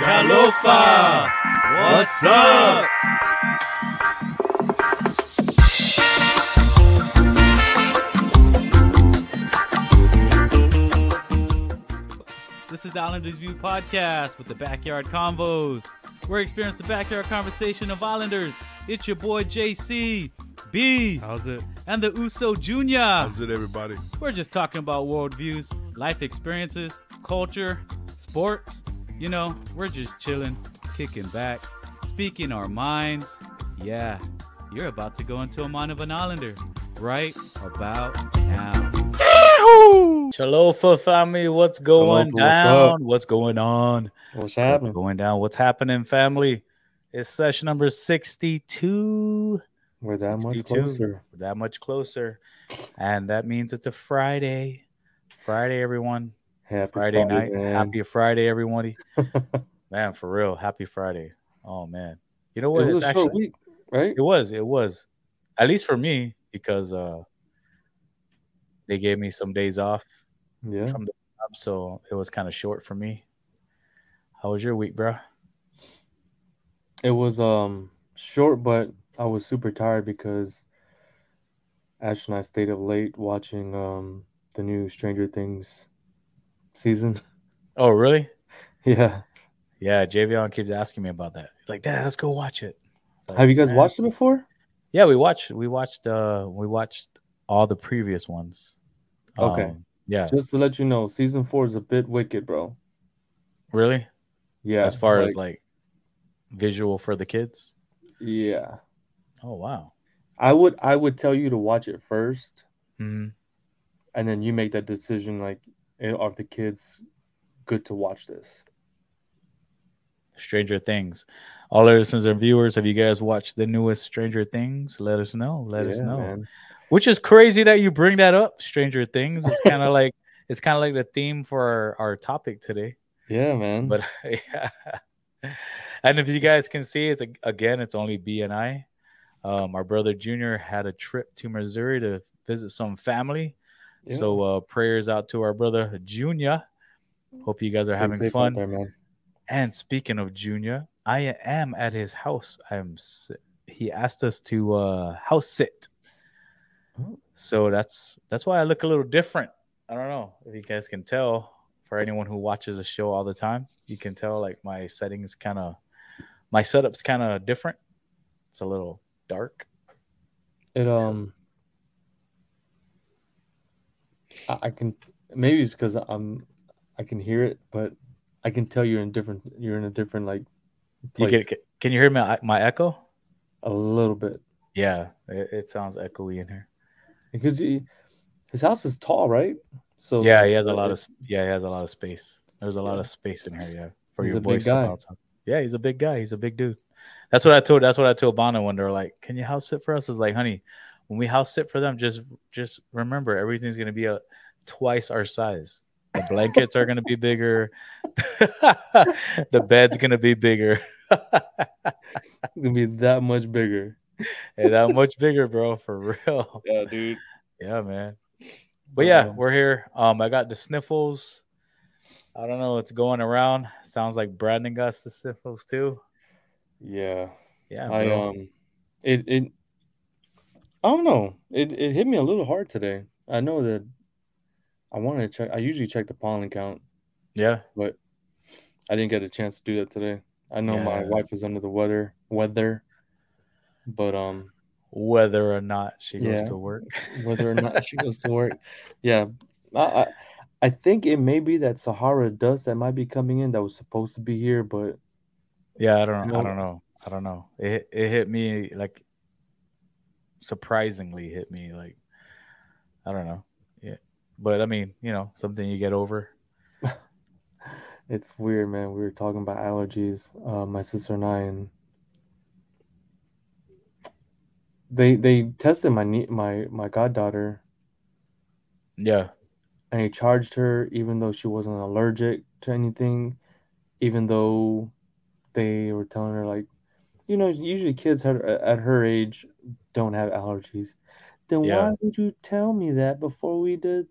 Chalofa! What's up? This is the Islanders View podcast with the Backyard Convos. We're experiencing the backyard conversation of Islanders. It's your boy JC, B, How's it? and the Uso Jr. How's it, everybody? We're just talking about worldviews, life experiences, culture, sports. You know, we're just chilling, kicking back, speaking our minds. Yeah, you're about to go into a mind of an islander right about now. Chalofa family, what's going Chalofa, what's down? up? What's going on? What's What's happening? going down? What's happening, family? It's session number 62. We're that much 62. closer. that much closer. And that means it's a Friday. Friday, everyone. Happy Friday, night. man. Happy Friday, everybody. man, for real. Happy Friday. Oh man. You know what? it was a short week, right? it was, it was. At least for me, because uh they gave me some days off Yeah. from the job, so it was kind of short for me. How was your week, bro? It was um short, but I was super tired because Ash and I stayed up late watching um the new Stranger Things season. Oh, really? yeah. Yeah, Javion keeps asking me about that. He's like, Dad, let's go watch it. Like, Have you guys "Man." watched it before? Yeah, we watched. We watched. uh We watched all the previous ones. Okay. Um, yeah. Just to let you know, season four is a bit wicked, bro. Really? Yeah. as far as like- like visual for the kids. yeah. Oh wow. I would I would tell you to watch it first hmm and then you make that decision like are the kids good to watch this? Stranger Things. All our listeners and viewers, have you guys watched the newest Stranger Things? Let us know. Let us know. man. Which is crazy that you bring that up. Stranger Things. It's kind of like it's kind of like the theme for our, our topic today. Yeah, man. But yeah. And if you guys can see, it's again, it's only B and I. Um, our brother Junior had a trip to Missouri to visit some family. Yeah. So uh, prayers out to our brother Junior. Hope you guys are Stay having fun. there. And speaking of Junior, I am at his house. I'm. He asked us to uh, house sit. Oh. So that's that's why I look a little different. I don't know if you guys can tell. For anyone who watches the show all the time, you can tell like my settings kind of, my setup's kind of different. It's a little dark. It um I, can maybe it's because I'm I can hear it, but I can tell you're in different you're in a different like You place get, can you hear my my echo? a little bit. Yeah, it, it sounds echoey in here. Because he, his house is tall, right? So Yeah, he has a lot of yeah, he has a lot of space. There's a lot of space in here, yeah, for He's your voice. Yeah, he's a big guy. He's a big dude. That's what I told. That's what I told Bono when they were like, "Can you house sit for us?" Is like, honey, when we house sit for them, just just remember everything's gonna be a twice our size. The blankets are gonna be bigger. the bed's gonna be bigger. It's gonna be that much bigger. Hey, that much bigger, bro. For real. Yeah, dude. Yeah, man. But yeah, um, we're here. Um, I got the sniffles. I don't know what's going around. Sounds like Brandon got the sniffles too. Yeah. Yeah, I bro. um it it I don't know. It it hit me a little hard today. I know that I wanted to check I usually check the pollen count, yeah, but I didn't get a chance to do that today. I know my wife is under the weather weather, but um whether or not she goes to work. whether or not she goes to work. Yeah. I, I I think it may be that Sahara dust that might be coming in that was supposed to be here, but Yeah, I don't. No. I don't know. I don't know. It it hit me like surprisingly hit me like I don't know. Yeah, but I mean, you know, something you get over. It's weird, man. We were talking about allergies, uh, my sister and I, and they they tested my nie- my my goddaughter, Yeah, and he charged her even though she wasn't allergic to anything, even though they were telling her like, you know, usually kids at, uh, at her age don't have allergies. Then Yeah. why would you tell me that before we did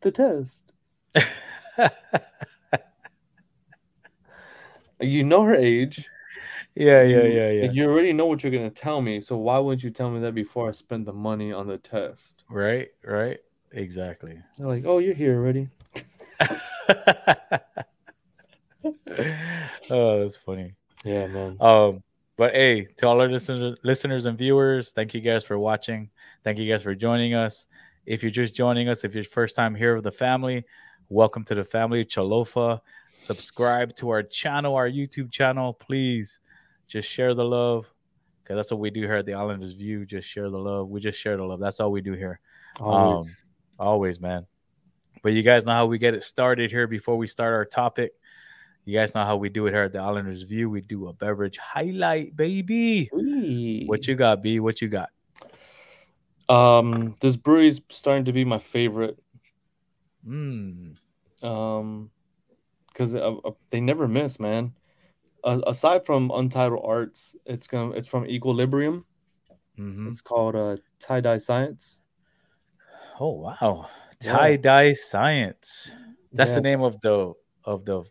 the test? You know her age. Yeah, yeah, yeah, yeah. You already know what you're gonna tell me. So why wouldn't you tell me that before I spend the money on the test? Right, right. Exactly. They're like, "Oh, you're here already." oh, that's funny. Yeah, man. Um, but hey, to all our listeners, listeners and viewers, thank you guys for watching. Thank you guys for joining us. If you're just joining us, if you're first time here with the family, welcome to the family Chalofa. Subscribe to our channel, our YouTube channel. Please just share the love. Because that's what we do here at the Islanders View. Just share the love. We just share the love. That's all we do here. Always. Always, man. But you guys know how we get it started here before we start our topic. You guys know how we do it here at the Islanders View. We do a beverage highlight, baby. Ooh. What you got, B? What you got? Um, this brewery's starting to be my favorite. Mm. Um, because uh, uh, they never miss, man. Uh, aside from Untitled Arts, it's gonna it's from Equilibrium. hmm It's called uh Tie Dye Science. Oh wow, tie dye science. That's yeah, the name of the of the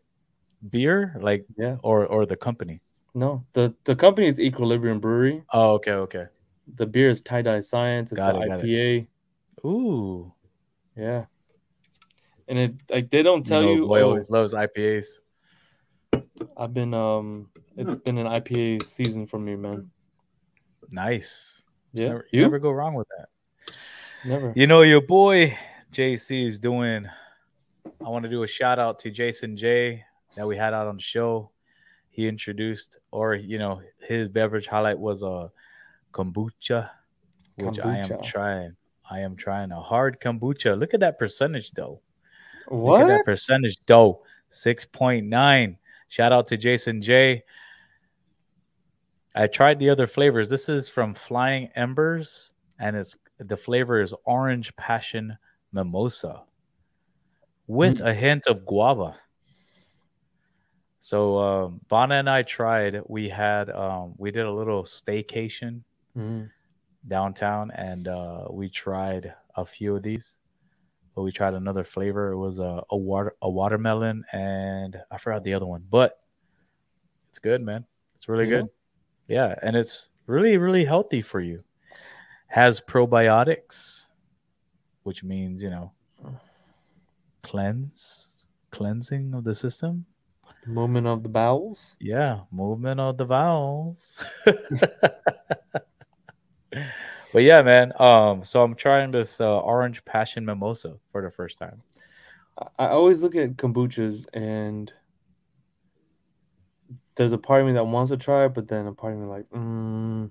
beer, like Yeah, or or the company. no, the the company is Equilibrium Brewery. Oh, okay, okay. The beer is Tie Dye Science. It's Got an it, got it. IPA. Ooh, Yeah, and it like they don't tell you, know, you. boy oh, always loves IPAs. I've been um, it's been an IPA season for me, man. Nice. It's Yeah, never, you never go wrong with that. never. You know, your boy JC is doing. I want to do a shout out to Jason J that we had out on the show. He introduced, or you know, his beverage highlight was a kombucha, which I am trying. I am trying a hard kombucha. Look at that percentage, though. What? Look at that percentage, though. Six point nine. Shout out to Jason J. I tried the other flavors. This is from Flying Embers, and it's the flavor is orange passion mimosa with mm. a hint of guava. So um, Vana and I tried. We had um, we did a little staycation Mhm. downtown, and uh, we tried a few of these. But we tried another flavor. It was a, a water a watermelon, and I forgot the other one. But it's good, man. It's really Yeah? good. Yeah, and it's really really healthy for you. Has probiotics, which means you know cleanse cleansing of the system. Movement of the bowels. Yeah, movement of the vowels. but yeah, man. Um, so I'm trying this uh, orange passion mimosa for the first time. I- always look at kombuchas and there's a part of me that wants to try it, but then a part of me like, mm,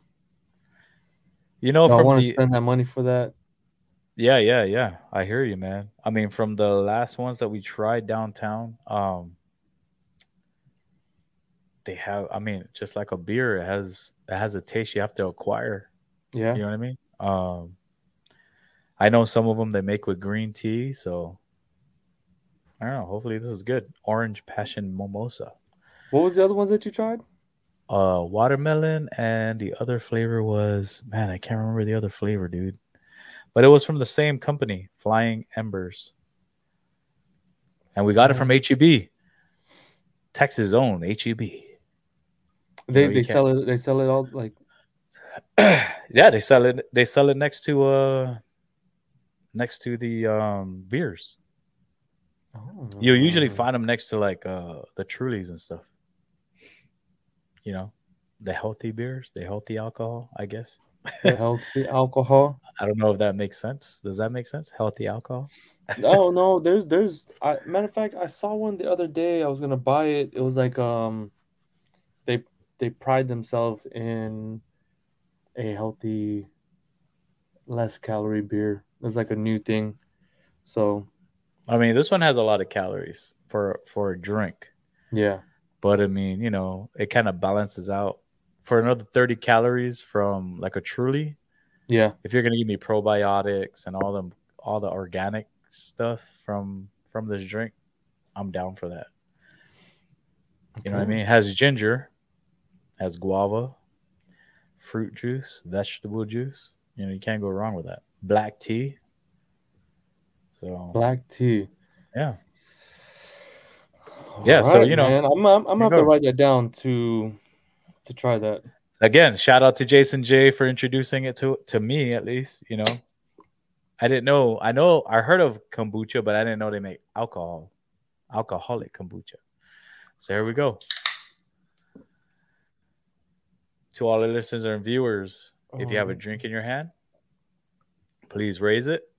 You know, I want to spend that money for that? yeah, yeah, yeah. I hear you, man. I mean, from the last ones that we tried downtown, um, they have. I mean, just like a beer, it has it has a taste you have to acquire. Yeah. You know what I mean? Um, I know some of them they make with green tea, so I don't know. Hopefully, this is good. Orange passion mimosa, What was the other ones that you tried? uh, watermelon, and the other flavor was man, I can't remember the other flavor, dude. But it was from the same company, Flying Embers, and we got it from HEB, Texas own HEB. They they sell it. They sell it all like yeah, they sell it. They sell it next to uh, next to the um beers. oh, You usually find them next to like uh the Trulies and stuff. You know, the healthy beers, the healthy alcohol. I guess. the healthy alcohol. I don't know if that makes sense. Does that make sense? Healthy alcohol. oh no, there's there's. I, matter of fact, I saw one the other day. I was gonna buy it. It was like um, they pride themselves in a healthy, less calorie beer. It's like a new thing. So I mean, this one has a lot of calories for for a drink, yeah, but I mean, you know, it kind of balances out for another thirty calories from like a Truly. yeah, if you're gonna give me probiotics and all the all the organic stuff from from this drink, I'm down for that. You know what I mean? It has ginger, has guava, fruit juice, vegetable juice. You know, you can't go wrong with that. Black tea. So Black tea. yeah. Yeah, so, you know, man, I'm I'm, I'm gonna have you to write that down to to try that. again, shout out to Jason J for introducing it to to me at least. You know, I didn't know. I know I heard of kombucha, but I didn't know they make alcohol, alcoholic kombucha. So here we go. To all the listeners and viewers, if you have a Um, drink in your hand, please raise it.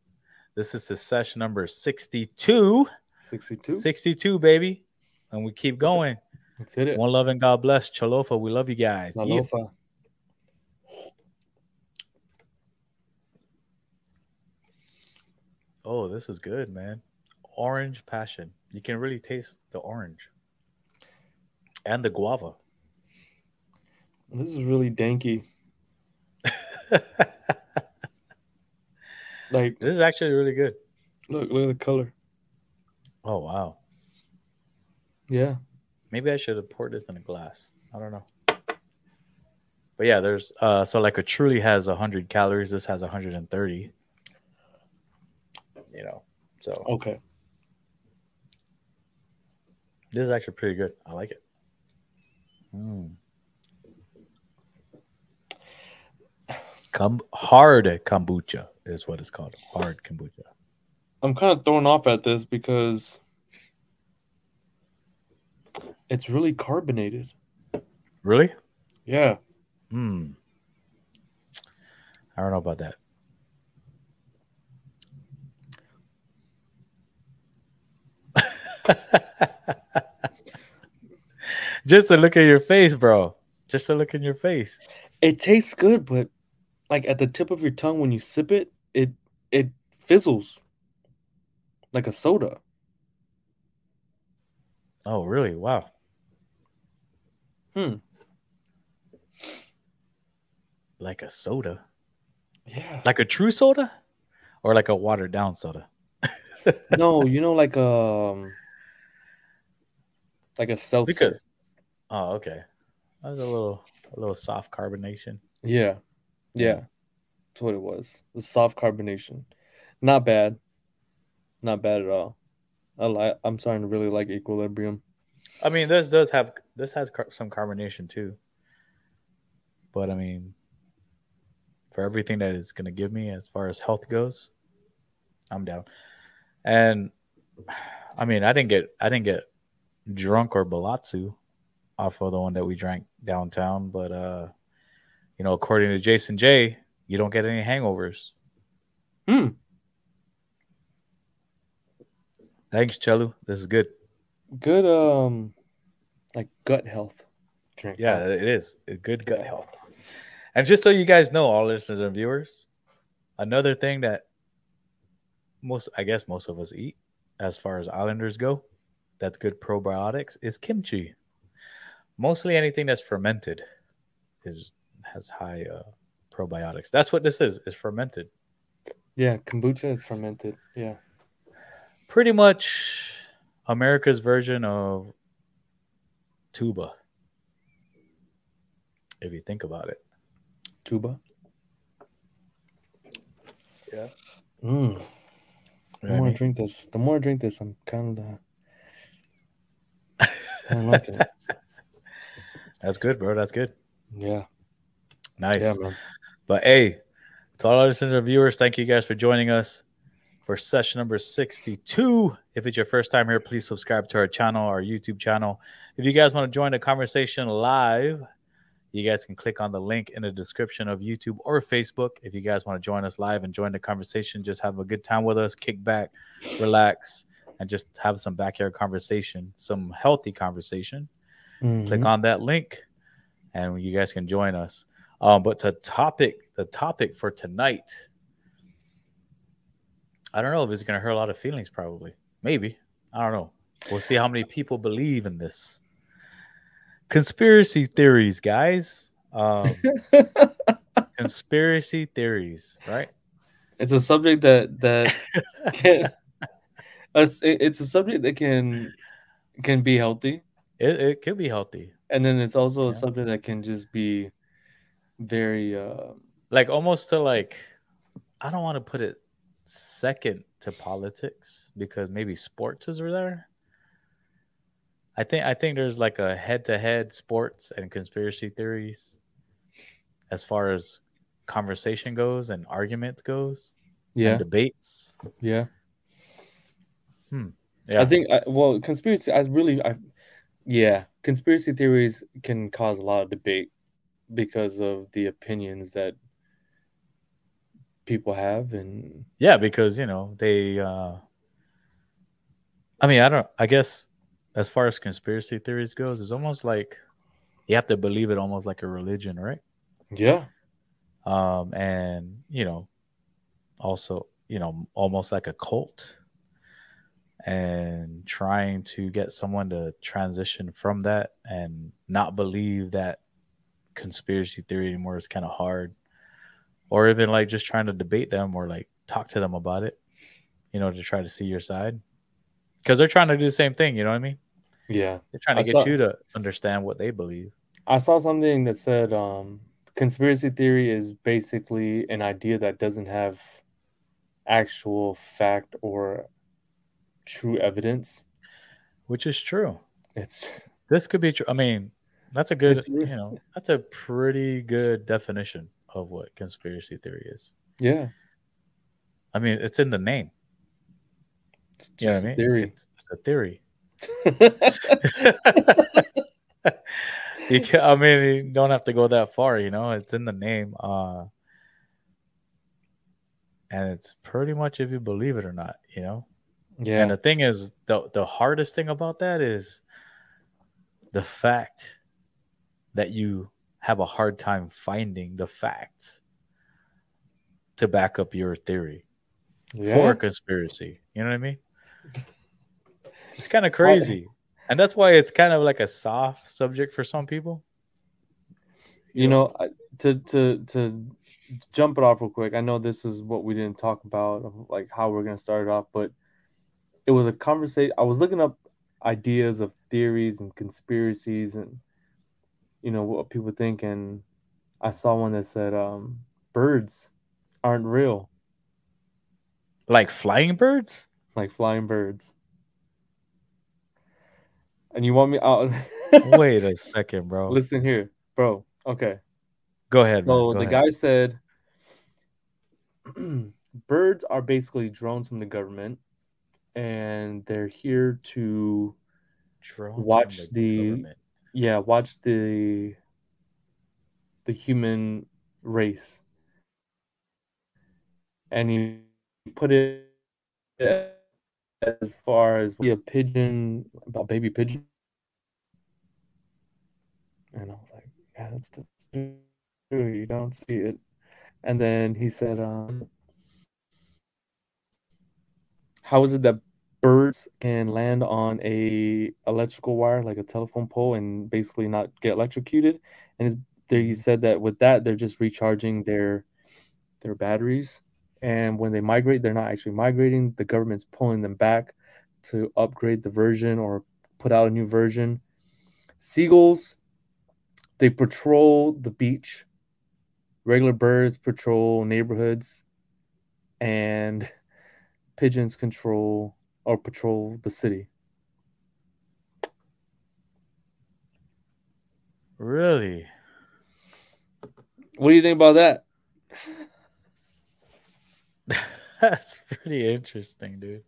This is the session number 62. 62. 62, baby. And we keep going. Let's hit it. One love and God bless. Chalofa, we love you guys. Yeah. Oh, this is good, man. Orange passion. You can really taste the orange and the guava. This is really danky. Like, this is actually really good. look, look at the color. Oh, wow. Yeah. Maybe I should have poured this in a glass. I don't know. But yeah, there's uh so like a truly has 100 calories. This has 130. You know. So Okay. this is actually pretty good. I like it. Mm. Come hard kombucha is what it's called. Hard kombucha. I'm kind of thrown off at this because it's really carbonated. Really? Yeah. Hmm. I don't know about that. Just to look at your face, bro. Just to look in your face. It tastes good, but like at the tip of your tongue when you sip it, it it fizzles like a soda. Oh, really? Wow. Hmm. Like a soda? Yeah. Like a true soda? Or like a watered down soda? no, you know, like um, like a seltzer. Because Oh, okay. That's a little a little soft carbonation. yeah, yeah, that's what it was. The soft carbonation, not bad, not bad at all. I like. I'm starting to really like Equilibrium. I mean, this does have this has car- some carbonation too. But I mean, for everything that it's gonna give me as far as health goes, I'm down. And I mean, I didn't get I didn't get drunk or balatsu off of the one that we drank downtown, but uh, you know, according to Jason J, you don't get any hangovers. Hmm. Thanks, Chelu. This is good. Good. Um, like gut health drink. Yeah, it is. A good gut health. And just so you guys know, all listeners and viewers, another thing that most, I guess, most of us eat, as far as islanders go, that's good probiotics is kimchi. Mostly anything that's fermented is has high uh, probiotics. That's what this is. Is fermented. Yeah, kombucha is fermented. Yeah. Pretty much America's version of tuba. If you think about it. Tuba. Yeah. Mm. The You I more I drink this, the more I drink this, I'm kind of. I'm liking it. That's good, bro. That's good. Yeah. Nice. Yeah, man. But hey, to all our listeners and viewers, thank you guys for joining us for session number 62. If it's your first time here, please subscribe to our channel, our YouTube channel. If you guys want to join the conversation live, you guys can click on the link in the description of YouTube or Facebook. If you guys want to join us live and join the conversation, just have a good time with us, kick back, relax, and just have some backyard conversation, some healthy conversation click Mhm. on that link and you guys can join us um, but the topic the topic for tonight i don't know if it's going to hurt a lot of feelings probably. Maybe. I don't know. We'll see how many people believe in this. Conspiracy theories guys. Um, conspiracy theories right? It's a subject that that can. It's, it's a subject that can can be healthy, it, it could be healthy. And then it's also Yeah. a subject that can just be very. Uh, like almost to like i don't want to put it second to politics because maybe sports is there I think I think there's like a head-to-head sports and conspiracy theories as far as conversation goes and argument goes. Yeah, And debates. yeah. Yeah. I think well, conspiracy. I really, I yeah, conspiracy theories can cause a lot of debate because of the opinions that people have, and Yeah, because you know they. uh I mean, I don't. I guess as far as conspiracy theories goes, it's almost like you have to believe it, almost like a religion, right? yeah, Um, and you know, also you know, almost like a cult, and trying to get someone to transition from that and not believe that conspiracy theory anymore is kind of hard, or even like just trying to debate them or like talk to them about it, you know, to try to see your side. Because they're trying to do the same thing, you know what I mean? yeah. They're trying to I get saw- you to understand what they believe. I saw something that said um, conspiracy theory is basically an idea that doesn't have actual fact or true evidence. Which is true. It's This could be true. I mean, that's a good, you know, that's a pretty good definition of what conspiracy theory is. yeah, I mean, it's in the name. it's You know I mean? theory. It's, it's a theory. you can, I mean, you don't have to go that far, you know. It's in the name, uh, and it's pretty much if you believe it or not, you know. yeah, And the thing is, the the hardest thing about that is the fact that you have a hard time finding the facts to back up your theory yeah. for a conspiracy. You know what I mean? It's kind of crazy. And that's why it's kind of like a soft subject for some people. You know, I- to to to jump it off real quick. I know this is what we didn't talk about, like how we're gonna start it off, but it was a conversation. I was looking up ideas of theories and conspiracies, and you know what people think, and I saw one that said um, birds aren't real, Like flying birds? like flying birds. And you want me out? Wait a second, bro. Listen here, bro. Okay. Go ahead. So Go the ahead. guy said birds are basically drones from the government and they're here to Drones watch the- government. Yeah, watch the the human race. And he put it as far as a pigeon about baby pigeon. And I was like, yeah, that's, that's true. You don't see it. And then he said, um, how is it that birds can land on a electrical wire like a telephone pole and basically not get electrocuted? And there he Mhm. said that with that they're just recharging their their batteries, and when they migrate, they're not actually migrating. The government's pulling them back to upgrade the version or put out a new version. Seagulls, they patrol the beach. Regular birds patrol neighborhoods, and pigeons control or patrol the city. Really? What do you think about that? That's pretty interesting, dude.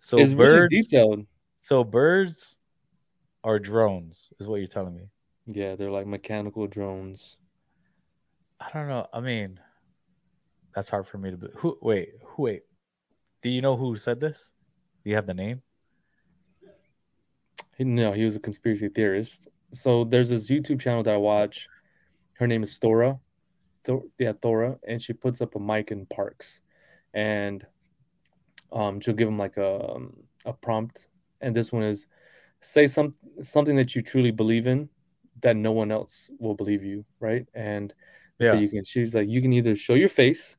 So it's birds really detailed. so birds are drones, is what you're telling me. Yeah, they're like mechanical drones. I don't know. I mean, that's hard for me to. Be- who? Wait. Who? Wait. Do you know who said this? Do you have the name? No, he was a conspiracy theorist. So there's this YouTube channel that I watch. Her name is Thora. Thor- yeah, Thora, and she puts up a mic in parks, and um, she'll give them like a um, a prompt, and this one is say some something that you truly believe in that no one else will believe you, right? And so Yeah. you can choose like you can either show your face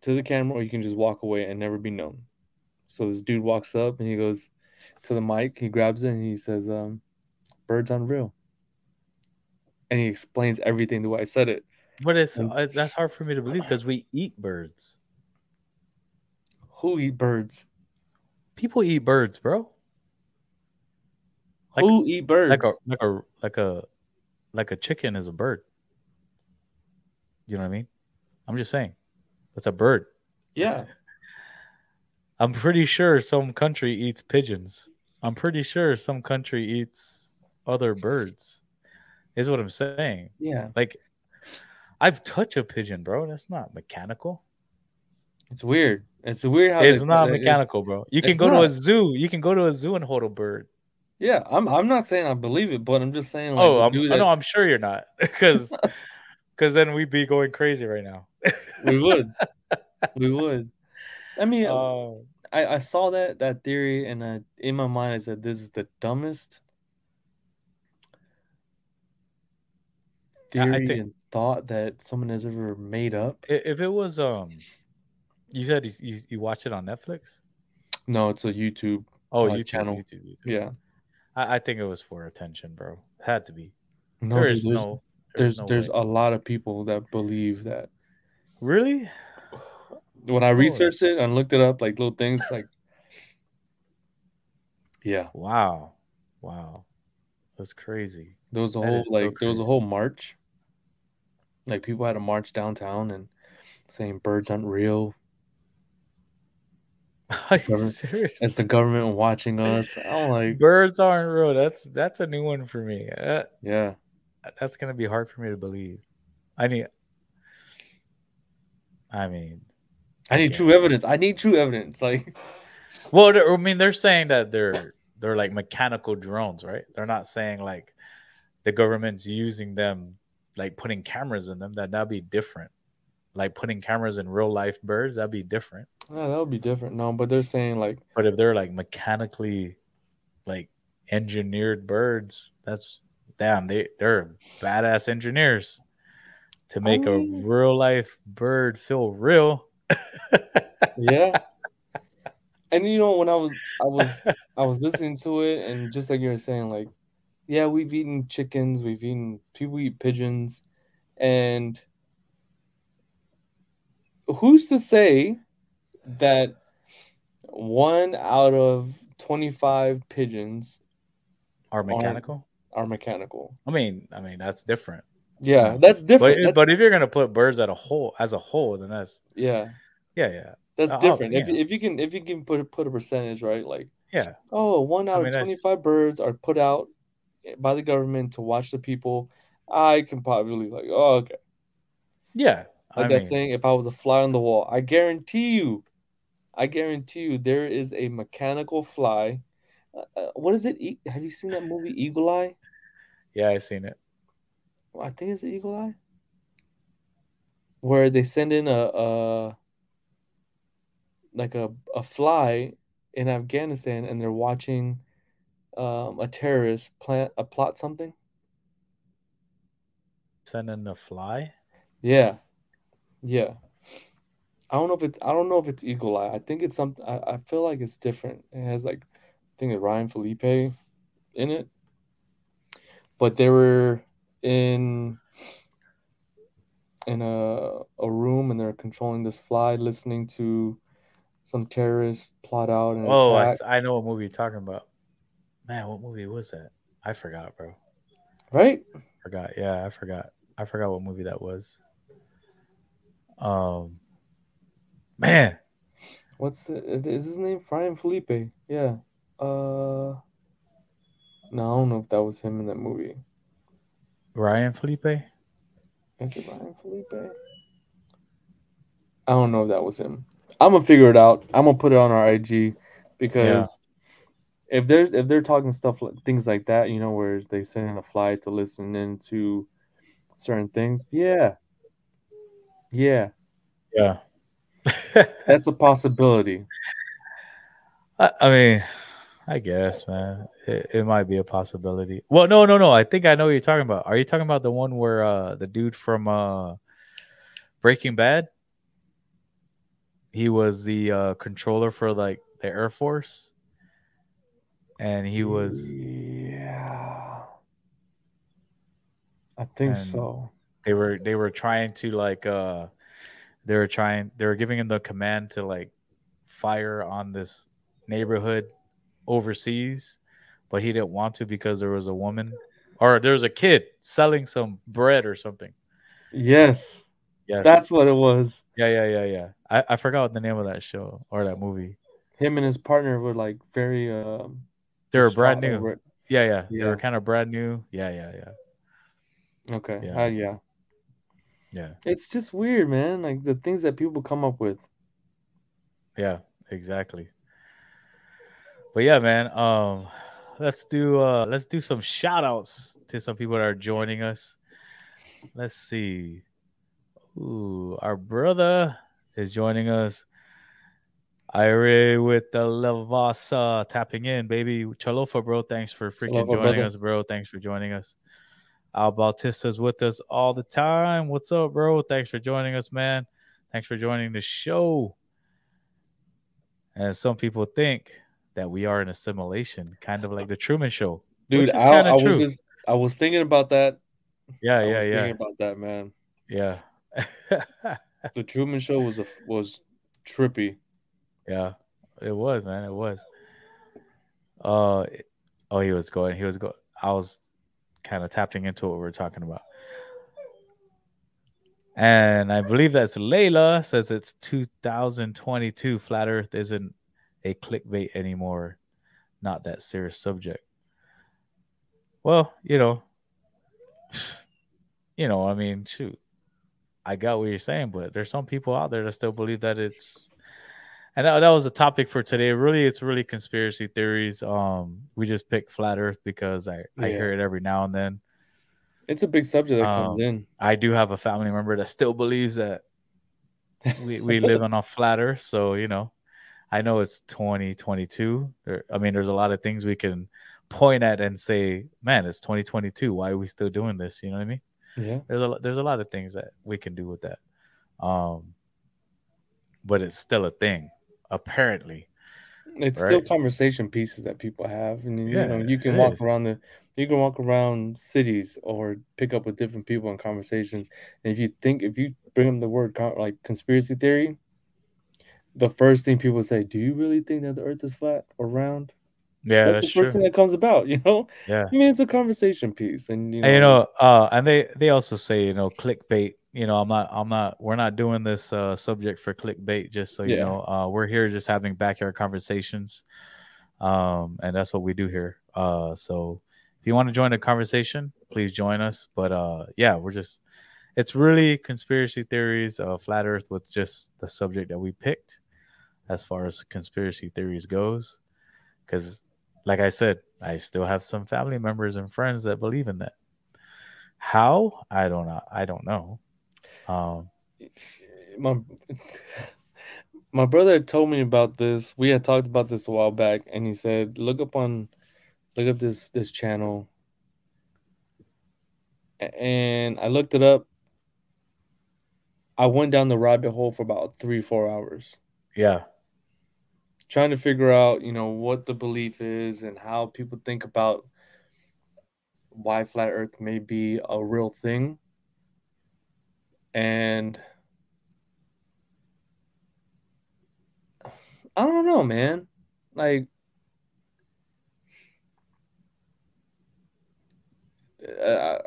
to the camera or you can just walk away and never be known. So this dude walks up and he goes to the mic, he grabs it and he says, um, birds unreal. And he explains everything the way I said it. But it's, And- that's hard for me to believe because we eat birds. Who eat birds? People eat birds, bro. Like- Who eat birds? like a like a like a like a chicken is a bird. You know what I mean? I'm just saying, it's a bird. yeah. I'm pretty sure some country eats pigeons. I'm pretty sure some country eats other birds. Is what I'm saying. Yeah. Like, I've touched a pigeon, bro. That's not mechanical. It's weird. It's weird how It's not it- it- mechanical, bro. You can It's go to a zoo. You can go to a zoo and hold a bird. Yeah, I'm. I'm not saying I believe it, but I'm just saying. Like, oh, I'm, dude I that- know. I'm sure you're not, because because then we'd be going crazy right now. we would. we would. I mean, Uh, I, I saw that that theory, and I, in my mind, I said this is the dumbest I- I theory think- and thought that someone has ever made up. if it was um, you said you you, you watch it on Netflix. No, it's a YouTube. Oh, Uh, YouTube, channel. YouTube, YouTube. Yeah. I, I think it was for attention, bro. Had to be. No, there is there's no. there's no there's a lot of people that believe that. really. When I Oh, researched it and looked it up, like little things, like yeah, Wow, wow, that's crazy. there was a That whole is so like there was a whole march. Like people had to march downtown and saying birds aren't real. Are you serious? It's the government watching us. I'm like, Birds aren't real. That's that's a new one for me. Uh, yeah. that's gonna be hard for me to believe. I need. I mean, I need Yeah. true evidence. I need true evidence. Like, well, I mean, they're saying that they're they're like mechanical drones, right? They're not saying like the government's using them, like putting cameras in them. That that'd be different. Like putting cameras in real life birds, that'd be different. oh, that would be different. No, but they're saying like, But if they're like mechanically, like engineered birds, that's damn. They they're badass engineers to make a mean- real life bird feel real. yeah. and you know, when I was, I was, I was listening to it, and just like you were saying, like, yeah, we've eaten chickens, we've eaten people eat pigeons, and who's to say that one out of twenty-five pigeons Are mechanical? are mechanical? I mean, I mean that's different. Yeah, that's different. if- That's- but if you're gonna put birds at a whole as a whole, then that's yeah, yeah, yeah, that's Oh, different. If, yeah. if you can if you can put put a percentage right, like yeah. oh, one out mean, of 25 birds are put out by the government to watch the people. I can probably like, oh, okay. Yeah. Like I that mean, saying, if I was a fly on the wall, I guarantee you, I guarantee you, there is a mechanical fly. Uh, uh, what is it? Have you seen that movie Eagle Eye? yeah, I've seen it. I think it's the Eagle Eye, where they send in a, a like a a fly in Afghanistan, and they're watching um, a terrorist plant a plot something. Sending a fly. Yeah, yeah. I don't know if it's I don't know if it's Eagle Eye. I think it's something. I, I feel like it's different. It has like I think it's Ryan Phillippe in it, but they were in in a a room and they're controlling this fly, listening to some terrorists plot out an Oh, I, I know what movie you're talking about. Man, what movie was that? I forgot, bro. Right? Forgot. Yeah, I forgot. I forgot what movie that was. Um, man, What's it? Is his name Ryan Phillippe? Yeah. Uh. No, I don't know if that was him in that movie. Ryan Phillippe. Is it Ryan Phillippe? I don't know if that was him. I'm gonna figure it out. I'm gonna put it on our IG because if they're if they're talking stuff like things like that, you know, where they send in a fly to listen into certain things, yeah, yeah, Yeah. that's a possibility. I, I mean, I guess, man, it, it might be a possibility. Well, no, no, no. I think I know what you're talking about. Are you talking about the one where uh the dude from uh Breaking Bad? He was the uh controller for like the Air Force, and he was yeah, I think so. they were they were trying to like uh they were trying they were giving him the command to like fire on this neighborhood overseas but he didn't want to because there was a woman or there was a kid selling some bread or something. Yes, Yes. that's what it was. yeah, yeah, yeah, yeah. I, I forgot the name of that show or that movie. Him and his partner were like very um They were brand new. it. Yeah, yeah. They Yeah. were kind of brand new. Yeah, yeah, yeah. Okay. Yeah. Yeah. yeah. Yeah. It's just weird, man. Like the things that people come up with. Yeah, exactly. But yeah, man, um let's do uh let's do some shout outs to some people that are joining us. Let's see. Ooh, our brother is joining us. Ire with the Lavasa tapping in, baby. Chalofa, bro. Thanks for freaking Chalofa, joining brother. us, bro. Thanks for joining us. Al Bautista's with us all the time. What's up, bro? Thanks for joining us, man. Thanks for joining the show. And some people think that we are in assimilation, kind of like the Truman Show. Dude, I, I was just I was thinking about that. Yeah, I yeah, was yeah, thinking about that, man. yeah. The Truman Show was a was trippy. Yeah, it was, man. It was. Uh, oh, he was going. He was going. I was kind of tapping into what we were talking about, and I believe that's Layla says it's 2022. Flat Earth isn't a clickbait anymore. Not that serious subject. Well, you know, you know. I mean, shoot. I got what you're saying, but there's some people out there that still believe that it's and that, that was a topic for today. Really, it's really conspiracy theories. Um, we just picked flat Earth because I, I Yeah. hear it every now and then. It's a big subject that comes Um, in. I do have a family member that still believes that we, we live on a flat Earth. So you know, I know it's 2022. There, I mean, there's a lot of things we can point at and say, "Man, it's 2022. Why are we still doing this?" You know what I mean? Yeah. there's a there's a lot of things that we can do with that um but it's still a thing apparently It's still conversation pieces that people have, and then, Yeah, you know you can walk is. around the you can walk around cities or pick up with different people in conversations. And if you think if you bring up the word con- like conspiracy theory, the first thing people say, "Do you really think that the Earth is flat or round?" yeah that's, that's, the true first thing that comes about. You know, yeah I mean, it's a conversation piece, and you know, and you know uh and they they also say you know clickbait you know i'm not i'm not we're not doing this uh subject for clickbait just so you Yeah. know uh we're here just having backyard conversations um and that's what we do here uh so if you want to join the conversation please join us but uh yeah we're just it's really conspiracy theories uh flat earth with just the subject that we picked as far as conspiracy theories goes because like i said i still have some family members and friends that believe in that how i don't know i don't know um my my brother told me about this. We had talked about this a while back, and he said, "Look up on, look up this this channel." And I looked it up. I went down the rabbit hole for about three four hours, yeah trying to figure out, you know, what the belief is and how people think about why flat Earth may be a real thing. And I don't know, man. Like, uh,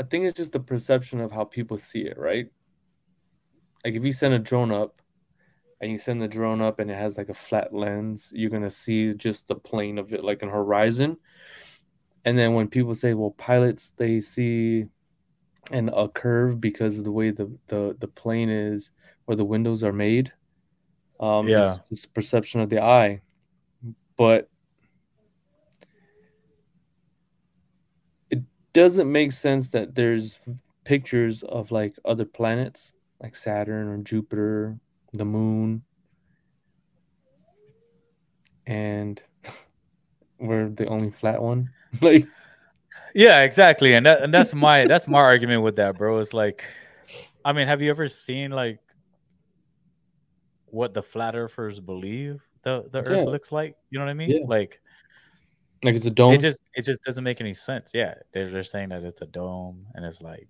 I think it's just the perception of how people see it, right? Like, if you send a drone up and you send the drone up and it has like a flat lens, you're gonna see just the plane of it, like an horizon. And then when people say, well, pilots, they see and a curve because of the way the, the, the plane is where the windows are made. Um, Yeah. it's just perception of the eye. But it doesn't make sense that there's pictures of like other planets like Saturn or Jupiter, the moon, and we're the only flat one. like, yeah exactly and that and that's my that's my argument with that bro it's like i mean have you ever seen like what the flat earthers believe the the Yeah. earth looks like you know what i mean Yeah. like like it's a dome. it just it just doesn't make any sense yeah they're, they're saying that it's a dome and it's like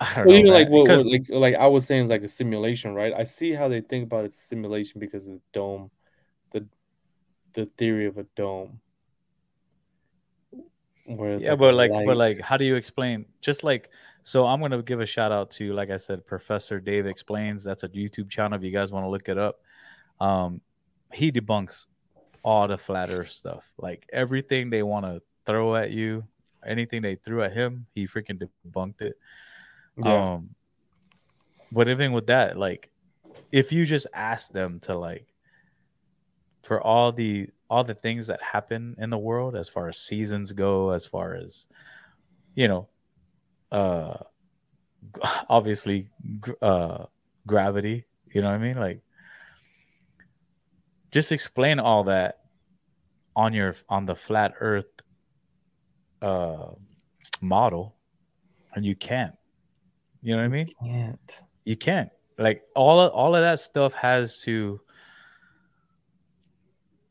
i don't Well, know even like what, because- like like I was saying is like a simulation, right? I see how they think about it's a simulation because of the dome, the the theory of a dome. Where yeah, like but like, light. but like, how do you explain? Just like, so I'm gonna give a shout out to, like I said, Professor Dave explains. That's a YouTube channel if you guys want to look it up. Um, he debunks all the flat Earth stuff, like everything they want to throw at you, anything they threw at him, he freaking debunked it. Yeah. Um, but even with that, like, if you just ask them to like, for all the all the things that happen in the world as far as seasons go, as far as you know, uh, obviously, uh, gravity. You know what I mean? Like, just explain all that on your on the flat Earth uh, model, and you can't. You know what I mean? You can't. You can't. Like all of all of that stuff has to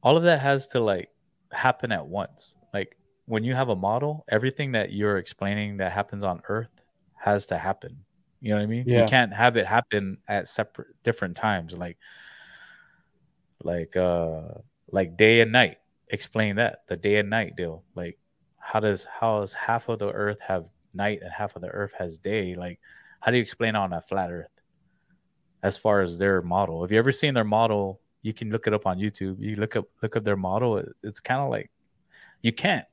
all of that has to like happen at once. Like when you have a model, everything that you're explaining that happens on Earth has to happen. You know what I mean? Yeah. You can't have it happen at separate different times. Like like uh like day and night. Explain that. The day and night deal. Like how does how does half of the earth have night and half of the earth has day? Like how do you explain on a flat earth? As far as their model. Have you ever seen their model you can look it up on YouTube. You look up look up their model. It's kind of like you can't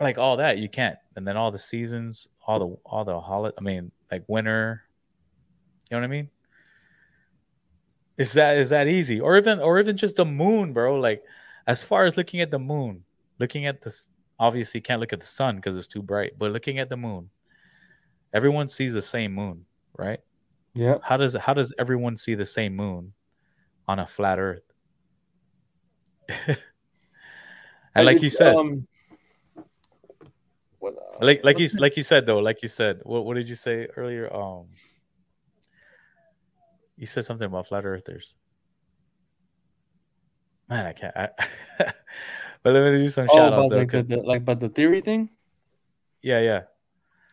like all that you can't. And then all the seasons, all the all the holiday. I mean, like winter. You know what I mean? Is that is that easy? Or even or even just the moon, bro? Like as far as looking at the moon, looking at this obviously can't look at the sun because it's too bright, but looking at the moon, everyone sees the same moon, right? Yeah. How does how does everyone see the same moon? on a flat Earth. and like you said, um, what, uh, like like you like you said though, like you said, what what did you say earlier? Um, you said something about flat earthers. Man, I can't. I, but let me do some oh, shout outs. Like, the, the, like, but the theory thing. Yeah, yeah.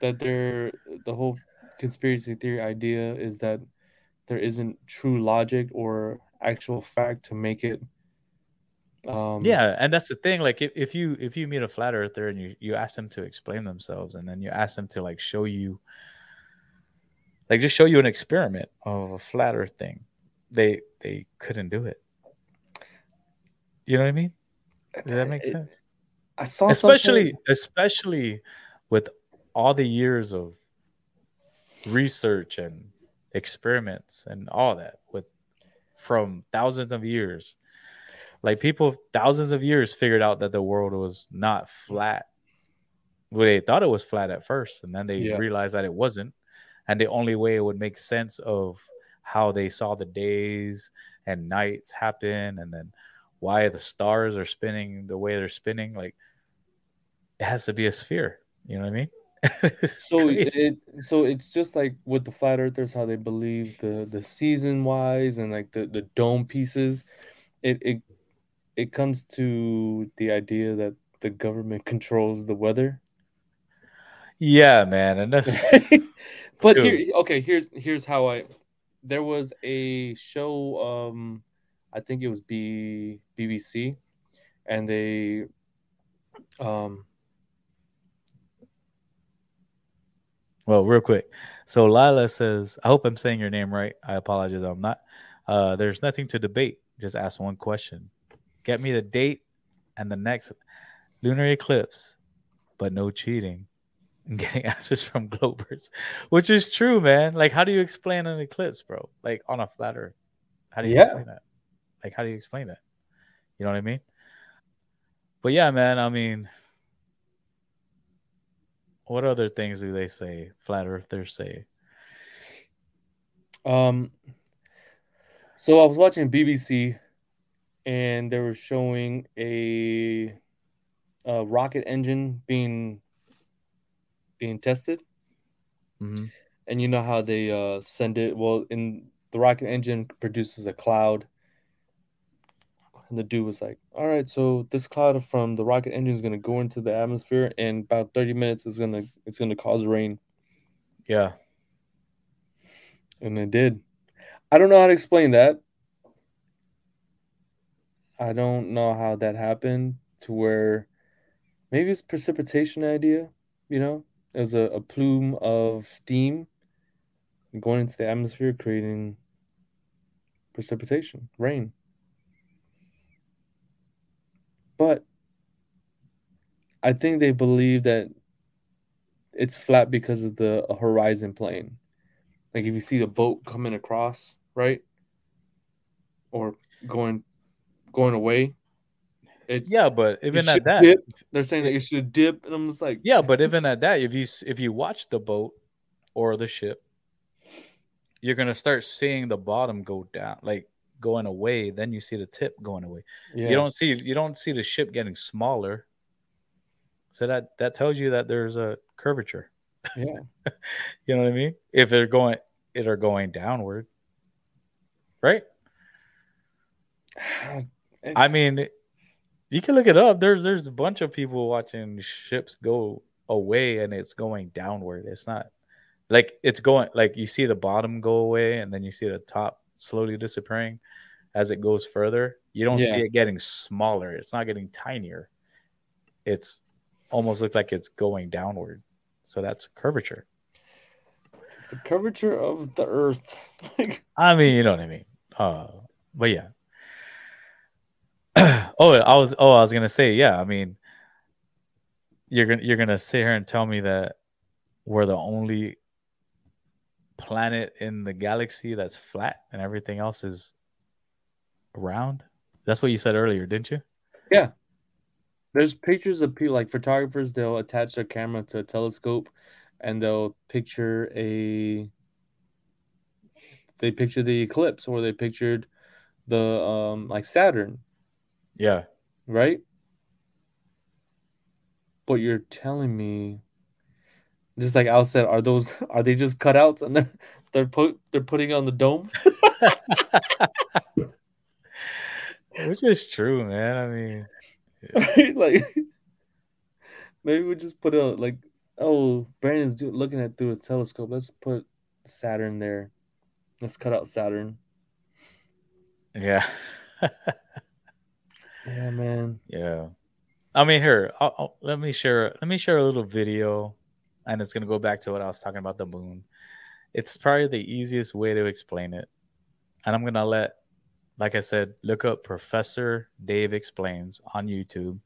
That they're the whole conspiracy theory idea is that there isn't true logic or actual fact to make it um, yeah and that's the thing like if, if you if you meet a flat earther and you you ask them to explain themselves and then you ask them to like show you like just show you an experiment of a flat earth thing they they couldn't do it. You know what i mean? Does that make sense? I saw especially something... especially with all the years of research and experiments and all that with from thousands of years. Like people thousands of years figured out that the world was not flat. Well, they thought it was flat at first, and then they yeah. realized that it wasn't. And the only way it would make sense of how they saw the days and nights happen, and then why the stars are spinning the way they're spinning, like it has to be a sphere. You know what I mean? so it so it's just like with the flat earthers how they believe the the season wise and like the the dome pieces it it it comes to the idea that the government controls the weather. Yeah man and that's but here okay here's here's how i there was a show um i think it was b bbc and they um Well, real quick. So Lila says, I hope I'm saying your name right. I apologize. I'm not. Uh, there's nothing to debate. Just ask one question. Get me the date and the next lunar eclipse, but no cheating and getting answers from Globers, which is true, man. Like, how do you explain an eclipse, bro? Like on a flat Earth. How do you yeah. explain that? Like, how do you explain that? You know what I mean? But yeah, man. I mean, what other things do they say? Flat earthers say. Um. So I was watching BBC, and they were showing a, a rocket engine being being tested. Mm-hmm. And you know how they uh, send it? Well, in the rocket engine produces a cloud and the dude was like, "All right, so this cloud from the rocket engine is gonna go into the atmosphere, and about thirty minutes is gonna it's gonna cause rain." Yeah, and it did. I don't know how to explain that. I don't know how that happened to where maybe it's precipitation idea, you know, as a, a plume of steam going into the atmosphere, creating precipitation, rain. But I think they believe that it's flat because of the horizon plane. Like if you see the boat coming across, right? Or going going away. It, yeah, but even at that, dip. they're saying that you should dip, and I'm just like, yeah, but even at that, if you if you watch the boat or the ship, you're gonna start seeing the bottom go down, like going away. Then you see the tip going away. Yeah. You don't see you don't see the ship getting smaller. So that that tells you that there's a curvature. Yeah, you know what I mean. If they're going, it are going downward, right? It's... I mean, you can look it up. There's there's a bunch of people watching ships go away and it's going downward. It's not like it's going like you see the bottom go away and then you see the top slowly disappearing as it goes further. You don't yeah. see it getting smaller. It's not getting tinier. It's almost looks like it's going downward. So that's curvature. It's the curvature of the earth. I mean, you know what I mean. Uh, but yeah, oh, I was oh, I was gonna say, yeah. I mean, you're gonna you're gonna sit here and tell me that we're the only planet in the galaxy that's flat and everything else is round. That's what you said earlier, didn't you? Yeah. There's pictures of people like photographers. They'll attach their camera to a telescope, and they'll picture a. They picture the eclipse, or they pictured the um like Saturn, yeah. Right? But you're telling me just like Al said, are those are they just cutouts and they're they're put they're putting on the dome? Which is true, man. I mean yeah. right? like maybe we just put it like oh Brandon's do, looking at through a telescope. Let's put Saturn there. Let's cut out Saturn. Yeah. Yeah, man. Yeah. I mean, here, I'll, I'll, let me share. Let me share a little video, and it's gonna go back to what I was talking about the moon. It's probably the easiest way to explain it, and I'm gonna let, like I said, look up Professor Dave explains on YouTube.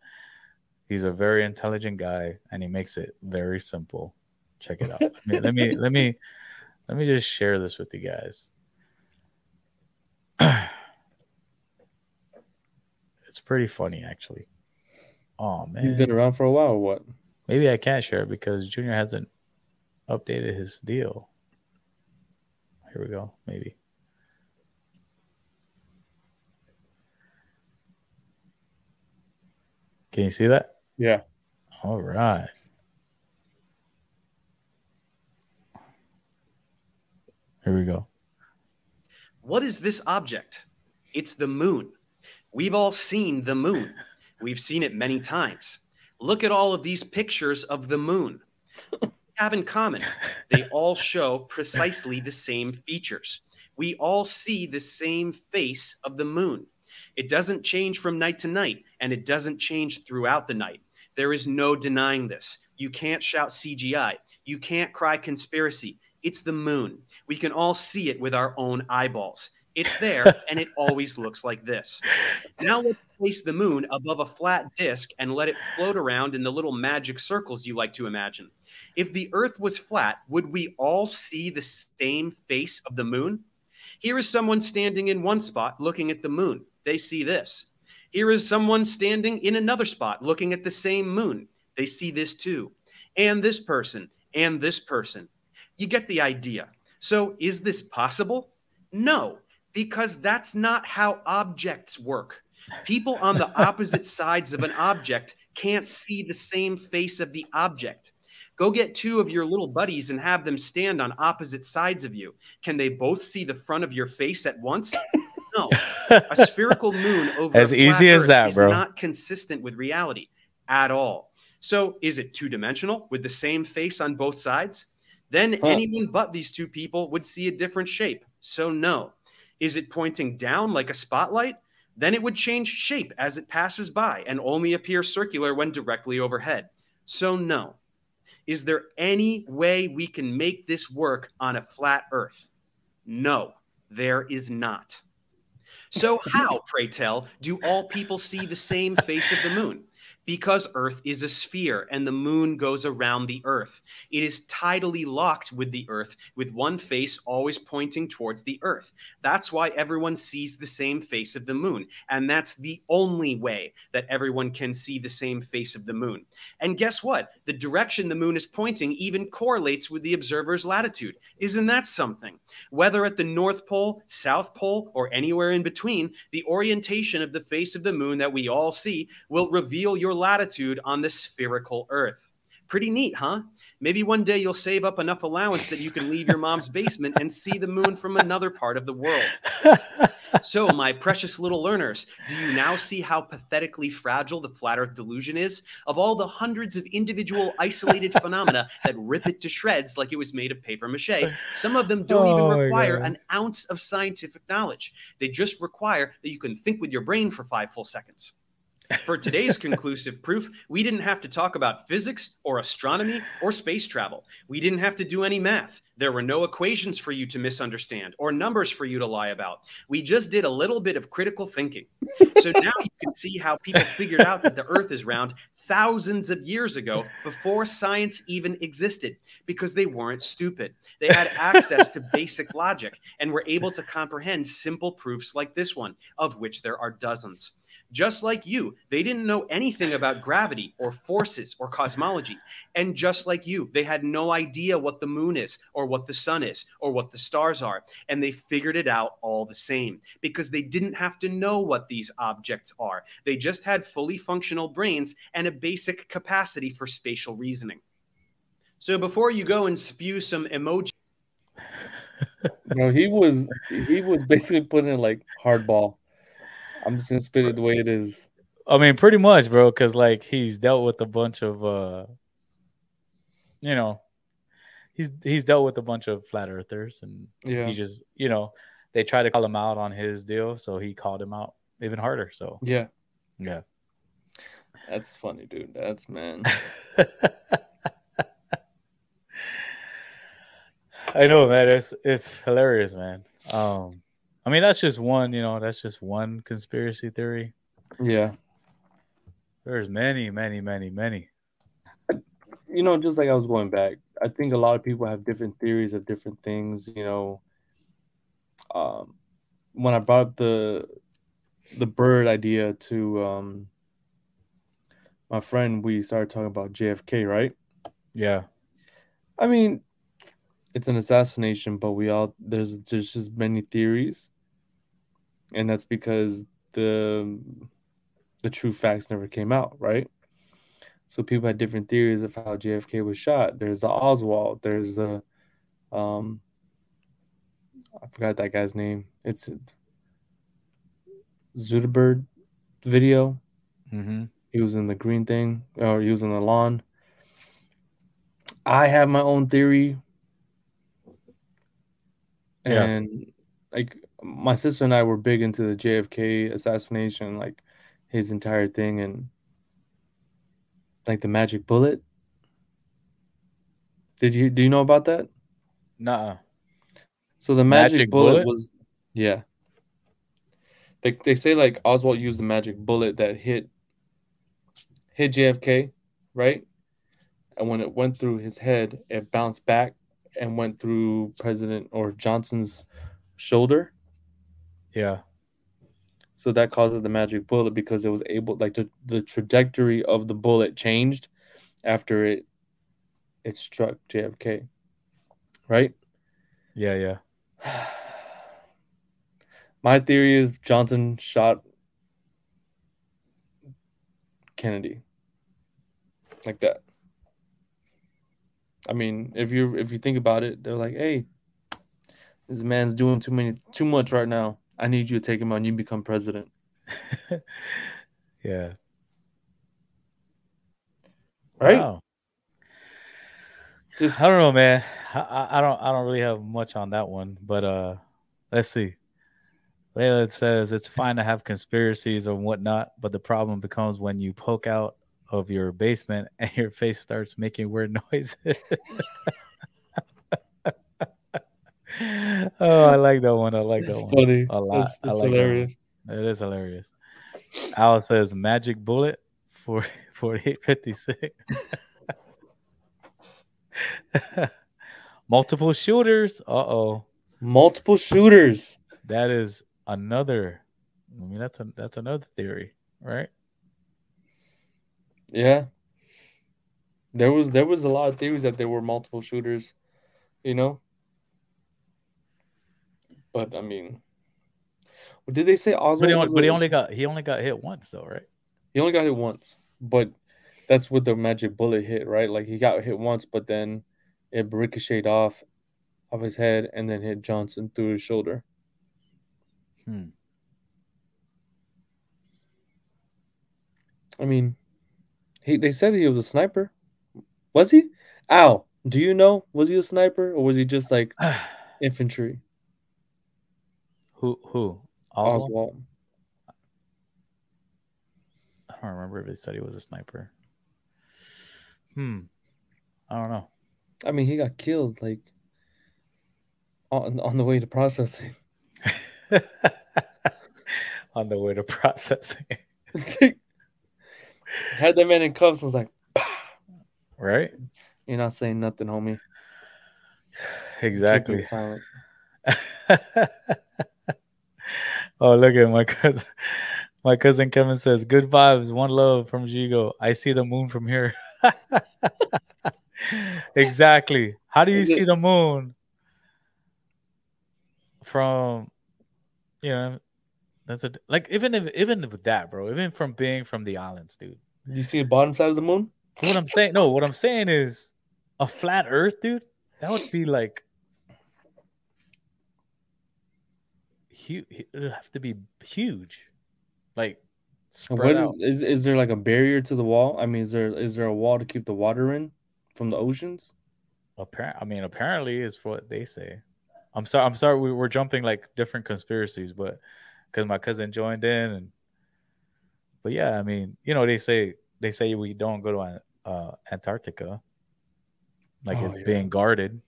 He's a very intelligent guy, and he makes it very simple. Check it out. let me let me let me, let me just share this with you guys. It's pretty funny, actually. Oh man, he's been around for a while. Or what? Maybe I can't share it because Junior hasn't updated his deal. Here we go. Maybe. Can you see that? Yeah. All right. Here we go. What is this object? It's the moon. We've all seen the moon. We've seen it many times. Look at all of these pictures of the moon. have in common, they all show precisely the same features. We all see the same face of the moon. It doesn't change from night to night, and it doesn't change throughout the night. There is no denying this. You can't shout CGI. You can't cry conspiracy. It's the moon. We can all see it with our own eyeballs. It's there and it always looks like this. Now let's place the moon above a flat disk and let it float around in the little magic circles you like to imagine. If the earth was flat, would we all see the same face of the moon? Here is someone standing in one spot looking at the moon. They see this. Here is someone standing in another spot looking at the same moon. They see this too. And this person, and this person. You get the idea. So, is this possible? No, because that's not how objects work. People on the opposite sides of an object can't see the same face of the object. Go get two of your little buddies and have them stand on opposite sides of you. Can they both see the front of your face at once? No. A spherical moon over as easy as that, is bro. not consistent with reality at all. So, is it two dimensional with the same face on both sides? Then huh. anyone but these two people would see a different shape. So, no. Is it pointing down like a spotlight? Then it would change shape as it passes by and only appear circular when directly overhead. So, no. Is there any way we can make this work on a flat Earth? No, there is not. So, how, pray tell, do all people see the same face of the moon? Because Earth is a sphere and the moon goes around the Earth. It is tidally locked with the Earth, with one face always pointing towards the Earth. That's why everyone sees the same face of the moon. And that's the only way that everyone can see the same face of the moon. And guess what? The direction the moon is pointing even correlates with the observer's latitude. Isn't that something? Whether at the North Pole, South Pole, or anywhere in between, the orientation of the face of the moon that we all see will reveal your latitude on the spherical Earth. Pretty neat, huh? Maybe one day you'll save up enough allowance that you can leave your mom's basement and see the moon from another part of the world. So, my precious little learners, do you now see how pathetically fragile the flat Earth delusion is? Of all the hundreds of individual isolated phenomena that rip it to shreds like it was made of paper mache, some of them don't Oh even require an ounce of scientific knowledge. They just require that you can think with your brain for five full seconds. For today's conclusive proof, we didn't have to talk about physics or astronomy or space travel. We didn't have to do any math. There were no equations for you to misunderstand or numbers for you to lie about. We just did a little bit of critical thinking. So now you can see how people figured out that the Earth is round thousands of years ago before science even existed because they weren't stupid. They had access to basic logic and were able to comprehend simple proofs like this one, of which there are dozens. Just like you, they didn't know anything about gravity or forces or cosmology. And just like you, they had no idea what the moon is or what the sun is or what the stars are. And they figured it out all the same because they didn't have to know what these objects are. They just had fully functional brains and a basic capacity for spatial reasoning. So before you go and spew some emoji, No, he was he was basically putting it like hardball. I'm just gonna spit it the way it is. I mean, pretty much, bro, because like he's dealt with a bunch of, uh you know, he's he's dealt with a bunch of flat earthers, and Yeah, he just, you know, they try to call him out on his deal, so he called him out even harder. So yeah, yeah, that's funny, dude. That's man. I know, man. It's it's hilarious, man. Um, I mean, that's just one, you know, that's just one conspiracy theory. Yeah, There's many, many, many, many. you know, just like I was going back, I think a lot of people have different theories of different things. You know, um, when I brought up the the bird idea to um my friend, we started talking about JFK, right? Yeah, I mean, it's an assassination, but we all there's there's just many theories, and that's because the the true facts never came out, right? So people had different theories of how JFK was shot. There's the Oswald. There's the um, I forgot that guy's name. It's Zuderberg video. mm-hmm. He was in the green thing, or he was in the lawn. I have my own theory. Yeah. And like my sister and I were big into the JFK assassination, like his entire thing and like the magic bullet. Did you do you know about that? Nuh-uh. So the magic, Magic bullet, bullet? was yeah. They they say like Oswald used the magic bullet that hit hit JFK, right? And when it went through his head, it bounced back and went through President or Johnson's shoulder. Yeah, So that causes the magic bullet because it was able like the, the trajectory of the bullet changed after it it struck JFK. Right? yeah, yeah. My theory is Johnson shot Kennedy like that. I mean, if you if you think about it, they're like, "Hey, this man's doing too many too much right now. I need you to take him on. you become president." Yeah. Right? Wow. Just I don't know, man. I, I don't I don't really have much on that one, but uh, let's see. Layla says it's fine to have conspiracies and whatnot, but the problem becomes when you poke out of your basement and your face starts making weird noises. Oh, I like that one. I like That's that one. funny. A lot. That's, like that hilarious. It is hilarious. Al says magic bullet for 4856. Multiple shooters. Uh oh. Multiple shooters. That is another. I mean, that's a that's another theory, right? Yeah. There was there was a lot of theories that there were multiple shooters, you know. But I mean, did they say Oswald? But he, only, but he only got he only got hit once though, right? he only got hit once, but that's with the magic bullet hit, right? Like he got hit once, but then it ricocheted off of his head and then hit Johnson through his shoulder. Hmm. I mean, he they said he was a sniper. Was he? Ow. Do you know? Was he a sniper or was he just like infantry? Who who Oswald? Oswald. I don't remember if they said he was a sniper. Hmm. I don't know. I mean, he got killed like on on the way to processing. On the way to processing, Had that man in cuffs. I was like, right? "You're not saying nothing, homie." Exactly. Silent. Oh, look at my cousin. My cousin Kevin says, "Good vibes, one love from Yigo. I see the moon from here." exactly. How do you see the moon from? You know, that's a like even if even with that, bro. Even from being from the islands, dude. You see the bottom side of the moon? What I'm saying, no, what I'm saying is a flat Earth, dude. That would be like huge. It would have to be huge, like What is, is is there like a barrier to the wall? I mean, is there is there a wall to keep the water in from the oceans? Apparent, I mean, apparently is what they say. I'm sorry. I'm sorry. We were jumping like different conspiracies, but because my cousin joined in, and but yeah, I mean, you know, they say they say we don't go to uh, Antarctica, like Oh, it's yeah. being guarded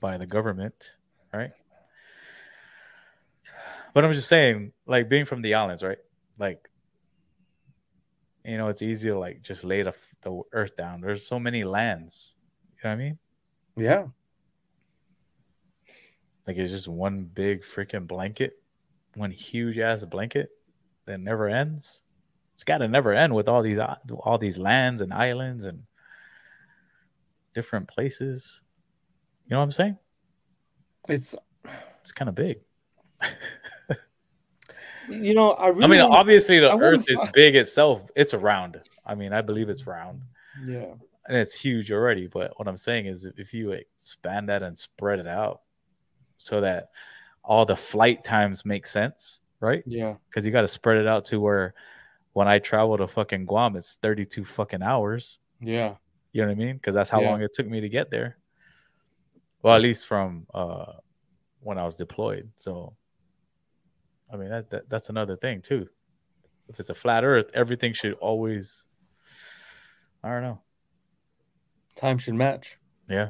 by the government, right? But I'm just saying, like being from the islands, right? Like, you know, it's easy to like just lay the, the earth down. There's so many lands. You know what I mean? Yeah, Like it's just one big freaking blanket, one huge ass blanket that never ends. It's got to never end with all these all these lands and islands and different places. You know what I'm saying? it's It's kind of big. you know I really I mean, obviously the I Earth is big itself. It's round. I mean, I believe it's round yeah and it's huge already. But what I'm saying is, if you expand that and spread it out, so that all the flight times make sense, right? yeah because you got to spread it out to where when I travel to fucking Guam, it's 32 fucking hours. yeah You know what I mean? Because that's how Yeah. long it took me to get there. Well, at least from uh, when I was deployed. So, I mean, that, that that's another thing too. If it's a flat Earth, everything should always. I don't know. time should match. Yeah.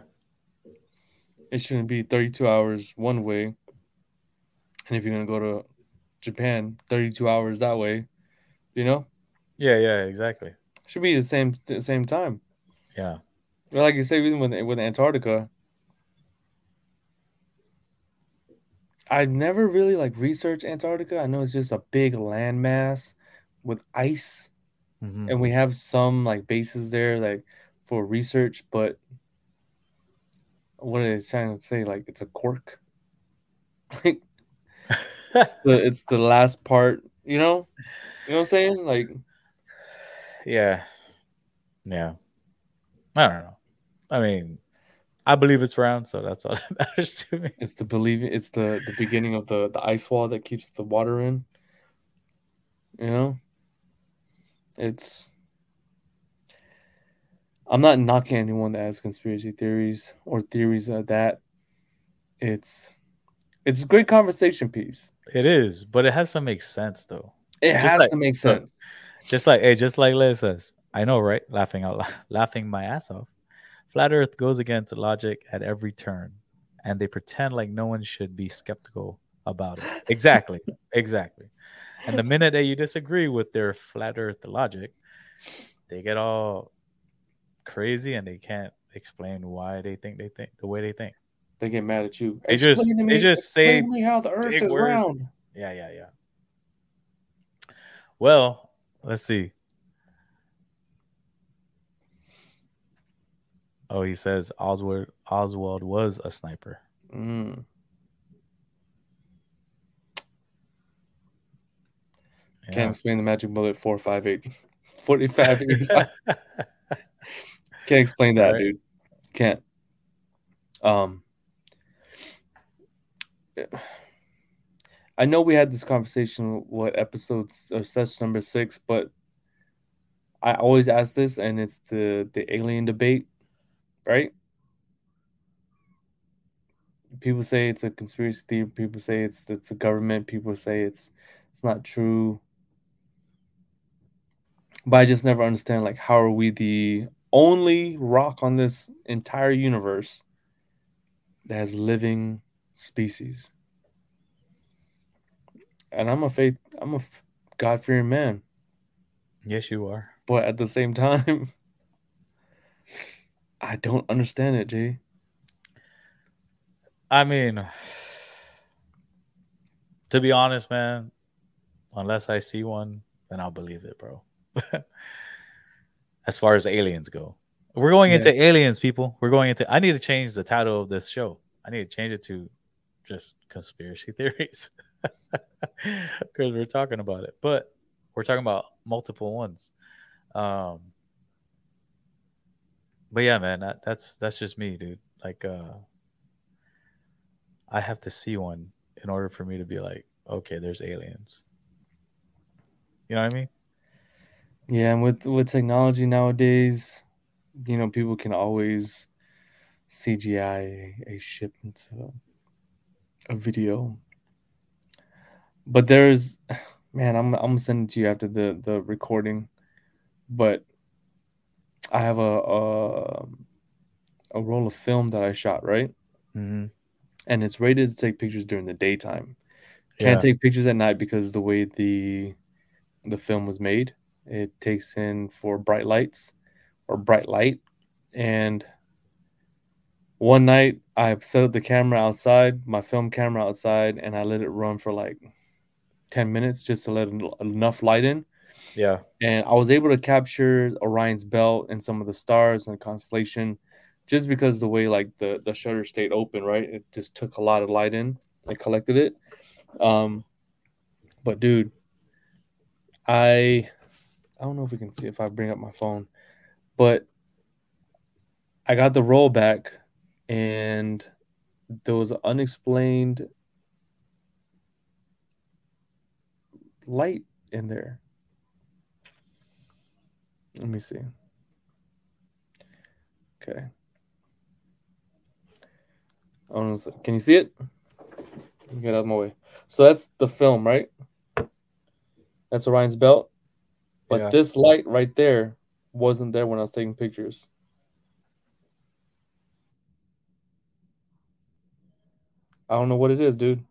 It shouldn't be 32 hours one way, and if you're gonna go to Japan, 32 hours that way. You know, Yeah. Yeah. Exactly. should be the same the same time. Yeah. Like you say, even with with Antarctica, I've never really like researched Antarctica. I know it's just a big landmass with ice, Mhm. and we have some like bases there like for research. But what are they trying to say? Like it's a cork. Like it's the it's the last part. You know, you know what I'm saying? Like Yeah. Yeah. I don't know. I mean, I believe it's round, so that's all that matters to me. It's the believing. It's the the beginning of the the ice wall that keeps the water in. You know, it's. I'm not knocking anyone that has conspiracy theories or theories of that. It's, It's a great conversation piece. It is, but it has to make sense though. It Just has like- to make sense. Just like hey, just like Liz says, I know, right? Laughing out, laughing my ass off. Flat Earth goes against logic at every turn, and they pretend like no one should be skeptical about it. Exactly, exactly. And the minute that you disagree with their flat Earth logic, they get all crazy and they can't explain why they think they think the way they think. They get mad at you. They just- Explain to they just say me how the Earth is words. round. Yeah, yeah, yeah. Well, let's see. Oh, he says Oswald Oswald was a sniper. Mm. Yeah. Can't explain the magic bullet 458 45 85. Can't explain that, Right. dude. Can't. Um I know we had this conversation what episodes or session number six, but I always ask this and it's the the alien debate, right? People say it's a conspiracy theory, people say it's it's a government, people say it's it's not true. But I just never understand like how are we the only rock on this entire universe that has living species? And I'm a faith I'm a God fearing man, Yes, you are. but at the same time, I don't understand it, Jay. I mean, to be honest, man, unless I see one, then I'll believe it, bro. as far as aliens go, we're going into aliens, people. We're going into. I need to change the title of this show. I need to change it to just conspiracy theories because we're talking about it, but we're talking about multiple ones. Um, but yeah, man, that, that's that's just me, dude. Like, uh, I have to see one in order for me to be like, okay, there's aliens. You know what I mean? Yeah, and with with technology nowadays, you know, people can always CGI a, ship into a video. But there's, man, I'm I'm gonna send it to you after the the recording. But I have a a, a roll of film that I shot right, Mm-hmm. and it's rated to take pictures during the daytime. Can't take pictures at night because the way the the film was made, it takes in for bright lights or bright light. And one night I set up the camera outside, my film camera outside, and I let it run for like 10 minutes just to let enough light in. Yeah. And I was able to capture Orion's belt and some of the stars and the constellation just because the way like the, the shutter stayed open, right? It just took a lot of light in. I collected it. Um but dude, I I don't know if we can see if I bring up my phone, but I got the roll back and there was unexplained light in there. Let me see. Okay. Oh, I don't know, so- Can you see it? Get out of my way. So that's the film, right? That's Orion's belt. But Yeah. this light right there wasn't there when I was taking pictures. I don't know what it is, dude.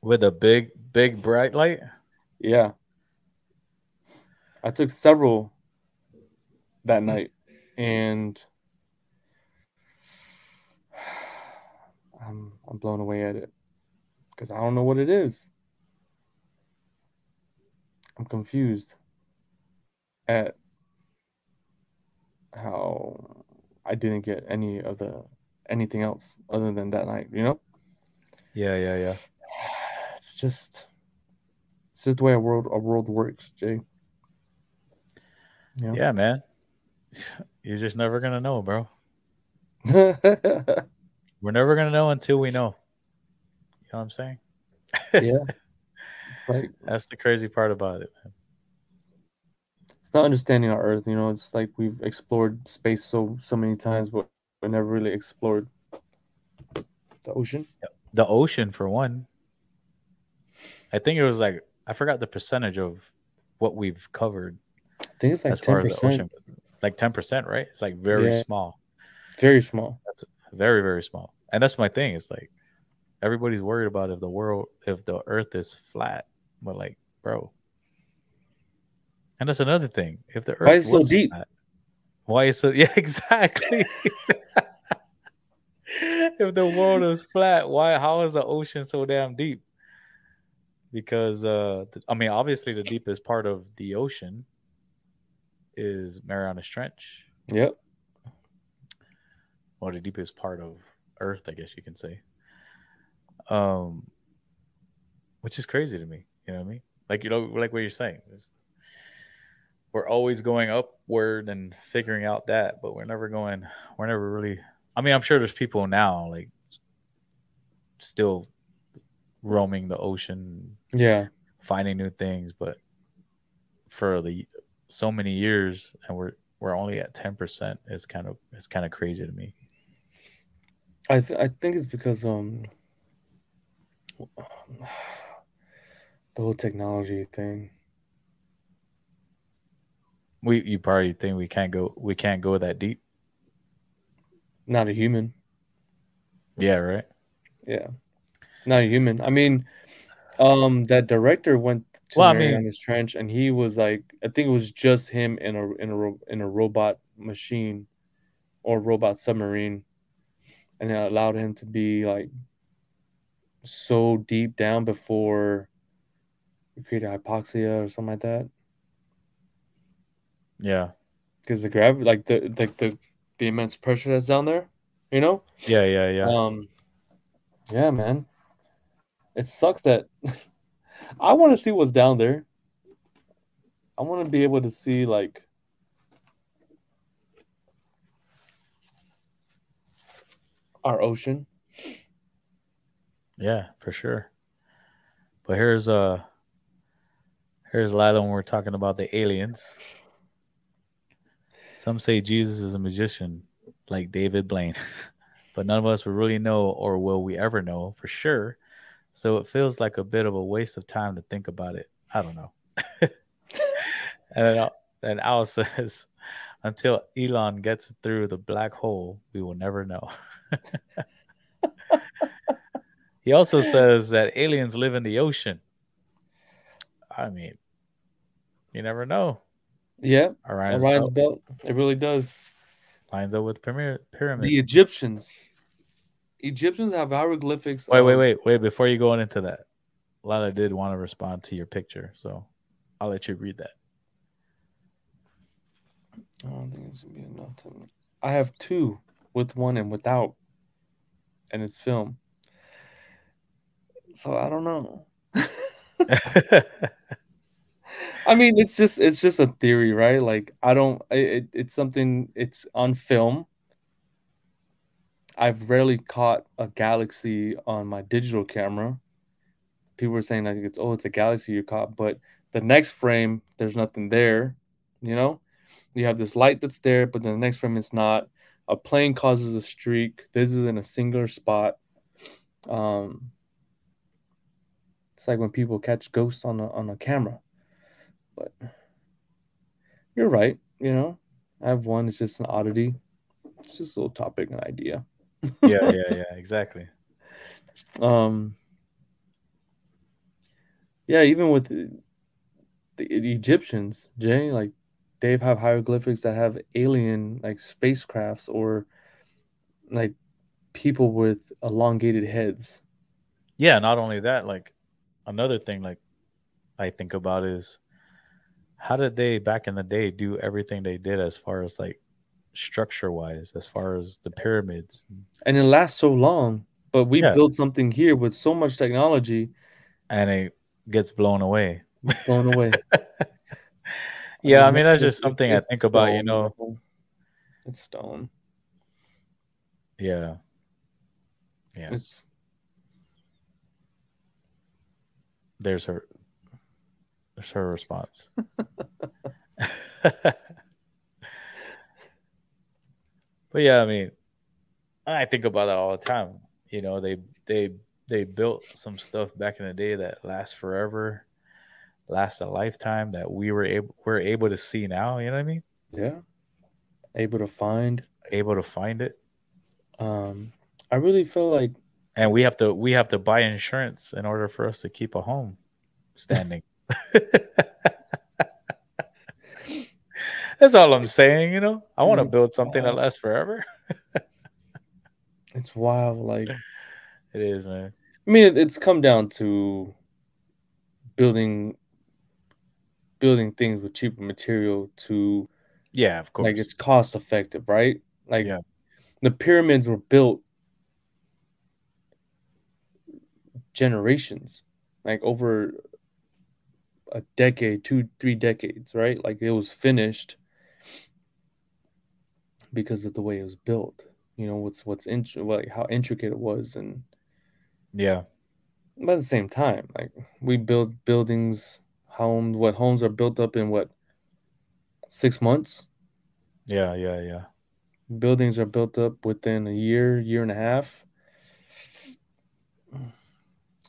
With a big, big bright light. Yeah. I took several that hmm. night and I'm I'm blown away at it because I don't know what it is. I'm confused at how I didn't get any of the anything else other than that night, you know? Yeah, yeah, yeah. It's just it's just the way a world a world works, Jay. Know? Yeah, man. You're just never gonna know, bro. We're never gonna know until we know. You know what I'm saying? yeah. It's like That's the crazy part about it, man. it's not understanding our earth, you know, it's like we've explored space so so many times but we never really explored the ocean. The ocean, for one. I think it was like I forgot the percentage of what we've covered think it's like ten as the ocean, percent. like ten percent, right? It's like very Yeah. small, Very small. very very small. And that's my thing. It's like everybody's worried about if the world, if the Earth is flat, but like, bro. And that's another thing. If the Earth Why is so deep? flat, why is so? Yeah, exactly. if the world is flat, why? How is the ocean so damn deep? Because uh, I mean, obviously, the deepest part of the ocean is Marianas Trench, Yep. or the deepest part of Earth, I guess you can say. Um, which is crazy to me. You know what I mean? Like you know, like what you're saying. We're always going upward and figuring out that, but we're never going. We're never really. I mean, I'm sure there's people now like still roaming the ocean, Yeah. finding new things, but for the so many years, and we're we're only at ten percent. Is kind of it's kind of crazy to me. I th- I think it's because um the whole technology thing. We you probably think we can't go we can't go that deep. Not a human. Yeah, right. Yeah. Not a human. I mean, um that director went to Well, I mean- Trench and he was like I think it was just him in a in a in a robot machine or robot submarine and it allowed him to be like so deep down before he created hypoxia or something like that. Yeah, because the gravity, like the like the the immense pressure that's down there, you know. yeah, yeah, yeah. Um, yeah, man. It sucks that I want to see what's down there. I want to be able to see like our ocean. Yeah, for sure. But here's uh here's Lila when we're talking about the aliens. Some say Jesus is a magician like David Blaine, but none of us will really know or will we ever know for sure. So it feels like a bit of a waste of time to think about it. I don't know. and then Al, says, until Elon gets through the black hole, we will never know. He also says that aliens live in the ocean. I mean, you never know. Yeah, Orion's, Orion's belt belt. It really does. lines up with pyramid. pyramid. The Egyptians. Egyptians have hieroglyphics. wait, wait, of- wait, wait. Before you go on into that, Lila did want to respond to your picture, so I'll let you read that. I don't think it's gonna be enough to. I have two with one and without, and it's film. So I don't know. I mean, it's just it's just a theory, right? Like I don't. It, it's something. It's on film. I've rarely caught a galaxy on my digital camera. People were saying like it's oh it's a galaxy you caught, but the next frame there's nothing there. You know, you have this light that's there, but the next frame it's not. A plane causes a streak. This is in a singular spot. Um, it's like when people catch ghosts on a on a camera. But you're right. You know, I have one. It's just an oddity. It's just a little topic, an idea. Yeah, yeah, yeah, exactly. Um, yeah, even with the, the Egyptians, Jay, like they have hieroglyphics that have alien like spacecrafts or like people with elongated heads. Yeah, not only that, like another thing like I think about is how did they back in the day do everything they did as far as like structure wise, as far as the pyramids. And it lasts so long, but we Yeah. built something here with so much technology And it gets blown away. blown away. Yeah, I mean it's that's just- something I think about, you know. It's stone. Yeah. Yeah. It's There's her there's her response. but yeah, I mean, I think about that all the time. You know, they they they built some stuff back in the day that lasts forever, lasts a lifetime that we were able we're able to see now. You know what I mean? Yeah. Able to find. Able to find it, Um, I really feel like and we have to we have to buy insurance in order for us to keep a home standing. That's all I'm saying. You know, I want to build something that lasts forever. it's wild. Like It is, man. I mean, it's come down to building building things with cheaper material to Yeah, of course. like it's cost effective, right? Like Yeah. the pyramids were built generations, like over a decade, two, three decades, right? Like it was finished because of the way it was built. You know what's what's in, like how intricate it was, and yeah, but at the same time, like we build buildings, homes. What homes are built up in what six months? yeah, yeah, yeah. buildings are built up within a year, year and a half.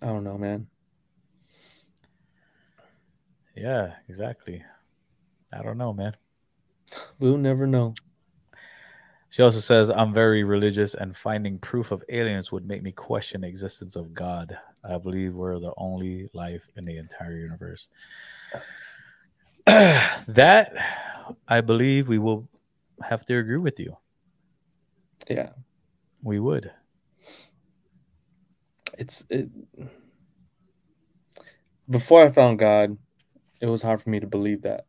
I don't know, man. Yeah, exactly. I don't know, man. We'll never know. She also says, I'm very religious, and finding proof of aliens would make me question the existence of God. I believe we're the only life in the entire universe. that, I believe we will have to agree with you. Yeah, We would. it's it. Before I found God, it was hard for me to believe that.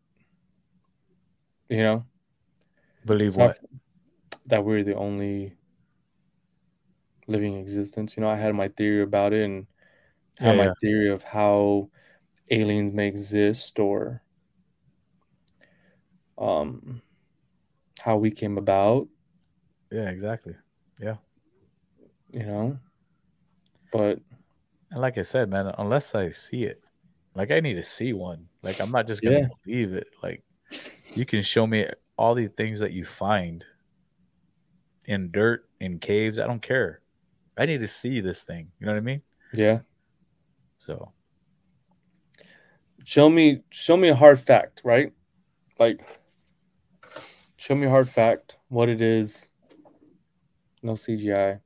You know, Believe It's what? That we're the only living existence. You know, I had my theory about it and had Yeah, my yeah. theory of how aliens may exist or um how we came about, Yeah, exactly. Yeah. You know. But And like I said, man, unless I see it, like I need to see one. Like I'm not just gonna Yeah. believe it. Like you can show me all the things that you find in dirt, in caves. I don't care. I need to see this thing. You know what I mean? yeah, So show me show me a hard fact, right? Like show me a hard fact, what it is. No CGI.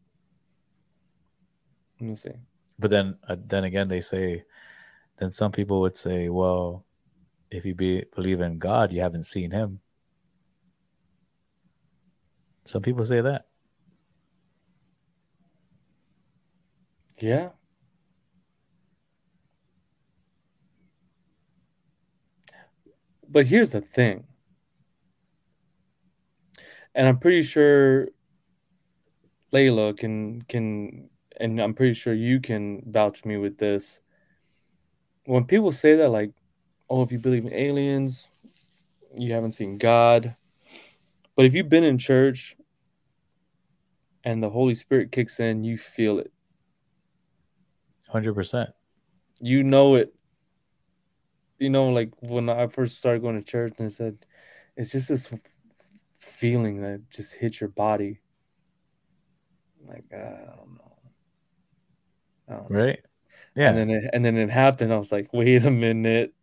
Let me see. but then uh, then again they say then some people would say, well, if you be, believe in God, you haven't seen him. Some people say that. Yeah. But here's the thing. And I'm pretty sure Layla can can and I'm pretty sure you can vouch me with this. When people say that like, oh, if you believe in aliens, you haven't seen God. But if you've been in church and the Holy Spirit kicks in, you feel it. Hundred percent. you know it. You know, like when I first started going to church, and I said, it's just this feeling that just hits your body. Like uh, I don't know. I don't know. Right? Yeah. And then it, and then it happened. I was like, wait a minute.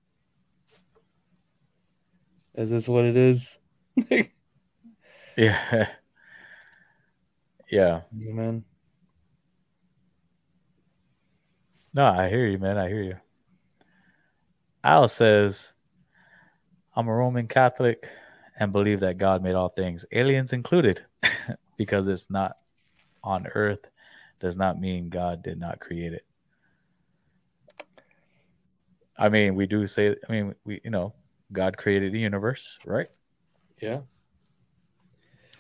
Is this what it is? yeah. yeah. man. No, I hear you, man. I hear you. Al says, I'm a Roman Catholic and believe that God made all things, aliens included, because it's not on earth does not mean God did not create it. I mean, we do say, I mean, we, you know, God created the universe, right? Yeah.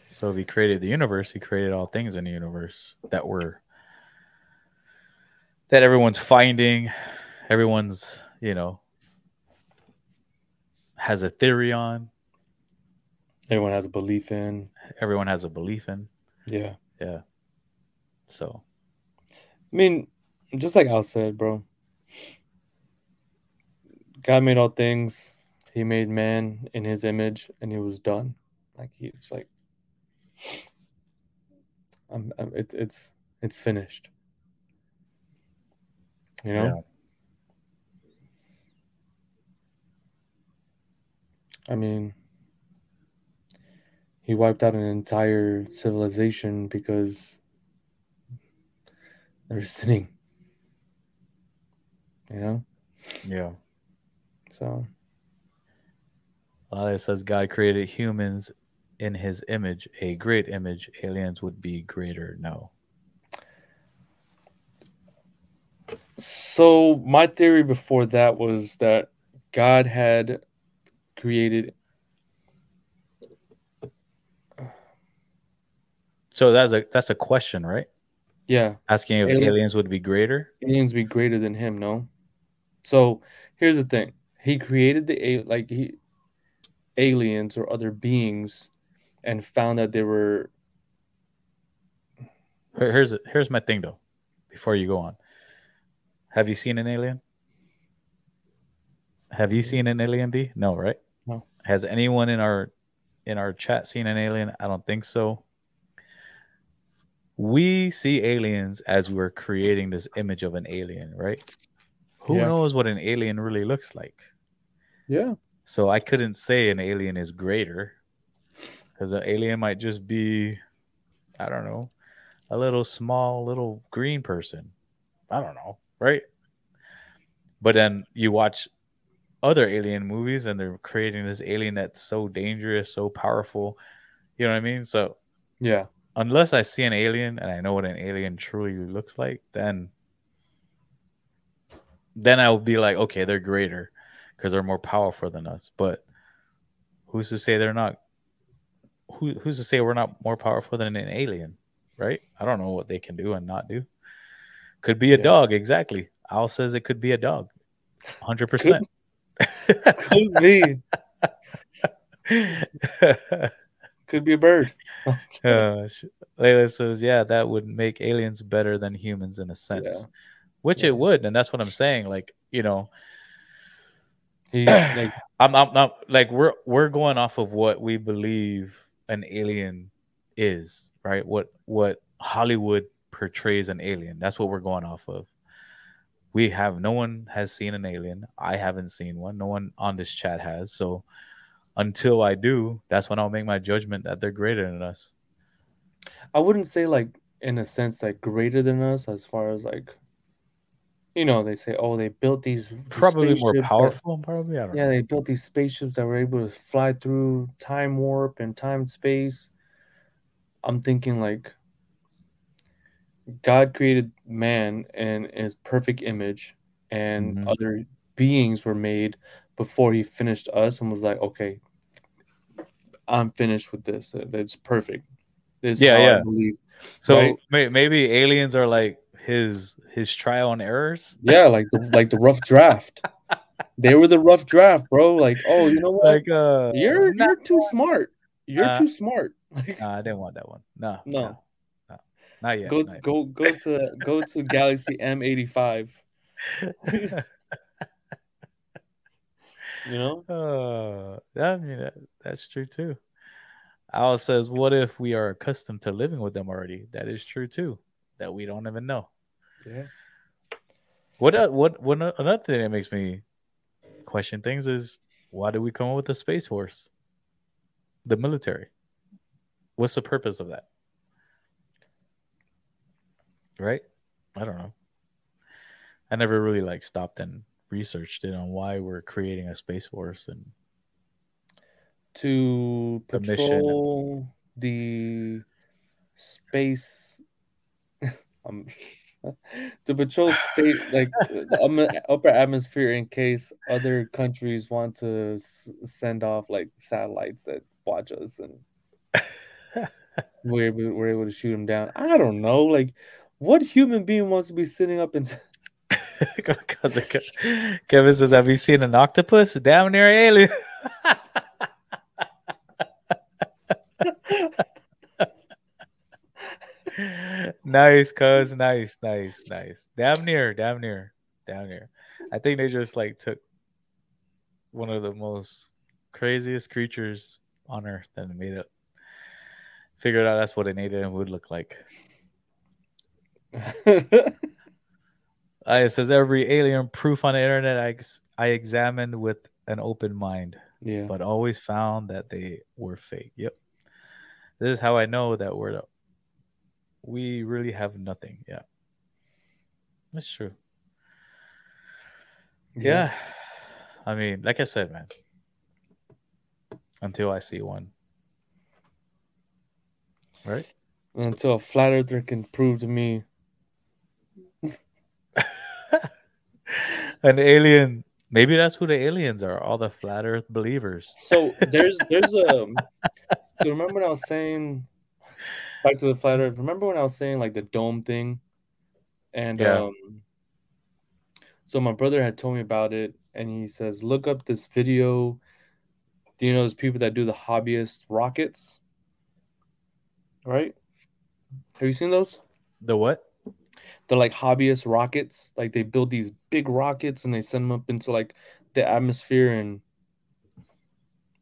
So if he created the universe, he created all things in the universe that were that everyone's finding, everyone's, you know, has a theory on, Everyone has a belief in. everyone has a belief in. Yeah. Yeah. So I mean, just like Al said, bro. God made all things. He made man in his image, and he was done. Like he was like, I'm, I'm, it's it's it's finished. You know? I mean, he wiped out an entire civilization because they're sitting. You know? Yeah. So, Well, it says God created humans in his image, a great image. Aliens would be greater. No. so my theory before that was that God had created So that's a that's a question, right? yeah, Asking if Alien- aliens would be greater. aliens be greater than him, no? So here's the thing. He created the a- like he aliens or other beings and found that they were Here's here's my thing though. Before you go on, have you seen an alien? Have you seen an alien? D? No, right? No. Has anyone in our in our chat seen an alien? I don't think so. We see aliens as we're creating this image of an alien, right? Who Yeah. knows what an alien really looks like? yeah. So I couldn't say an alien is greater because an alien might just be, I don't know, a little small, little green person. I don't know, right? But then you watch other alien movies and they're creating this alien that's so dangerous, so powerful. You know what I mean? So Yeah. unless I see an alien and I know what an alien truly looks like, then then I would be like, okay, they're greater because they're more powerful than us. But who's to say they're not? Who who's to say we're not more powerful than an alien? Right? I don't know what they can do and not do. Could be a Yeah. dog, exactly. Al says it could be a dog, hundred percent. Could be. Could be a bird. Uh, Layla says, "Yeah, that would make aliens better than humans in a sense, Yeah. which Yeah. it would, and that's what I'm saying. Like, you know, He like I'm, I'm not like we're we're going off of what we believe an alien is, right? What what Hollywood portrays an alien. That's what we're going off of. We have no one has seen an alien. I haven't seen one. No one on this chat has. So until I do, that's when I'll make my judgment that they're greater than us. I wouldn't say like in a sense like greater than us as far as like you know, they say, oh, they built these, Probably more spaceships that- powerful. Probably I don't yeah, know. they built these spaceships that were able to fly through time warp and time space. I'm thinking like God created man in his perfect image, and Mhm. other beings were made before he finished us and was like, okay, I'm finished with this. It's perfect. This is Yeah, I yeah. believe. So Right. may, maybe aliens are like his his trial and errors. Yeah, like the like the rough draft. They were the rough draft, bro. Like, oh, you know what? Like uh, you're you're too smart. You're Uh, too smart. Like, nah, I didn't want that one. No, no, no, no. not yet. go not yet. go go to go to Galaxy M85. You know? Uh, I mean, that, that's true too. Al says, "What if we are accustomed to living with them already?" That is true too. That we don't even know. Yeah. What uh, what what another thing that makes me question things is why did we come up with the space force, the military? What's the purpose of that? Right? I don't know. I never really like stopped and researched it on why we're creating a space force and To The patrol the space. um, to patrol space like the upper atmosphere in case other countries want to s- send off like satellites that watch us and we're able, we're able to shoot them down. I don't know, like what human being wants to be sitting up and Kevin says, "Have you seen an octopus? Damn near alien." nice, cuz nice, nice, nice. Damn near, damn near, damn near. I think they just like took one of the most craziest creatures on Earth and made it. Figured out that's what an alien would look like. Uh, it says every alien proof on the internet I, ex- I examined with an open mind, Yeah. but always found that they were fake. Yep. This is how I know that we're the, we really have nothing. Yeah. That's true. Yeah. I mean, like I said, man. Until I see one. Right? Until a flat earther can prove to me. An alien. Maybe that's who the aliens are. All the flat Earth believers. So there's there's a. so remember when I was saying back to the flat earth? Remember when I was saying like the dome thing? And Yeah. um so my brother had told me about it and he says, look up this video. Do you know those people that do the hobbyist rockets? Right? Have you seen those? The what? They're like hobbyist rockets. Like they build these big rockets and they send them up into like the atmosphere and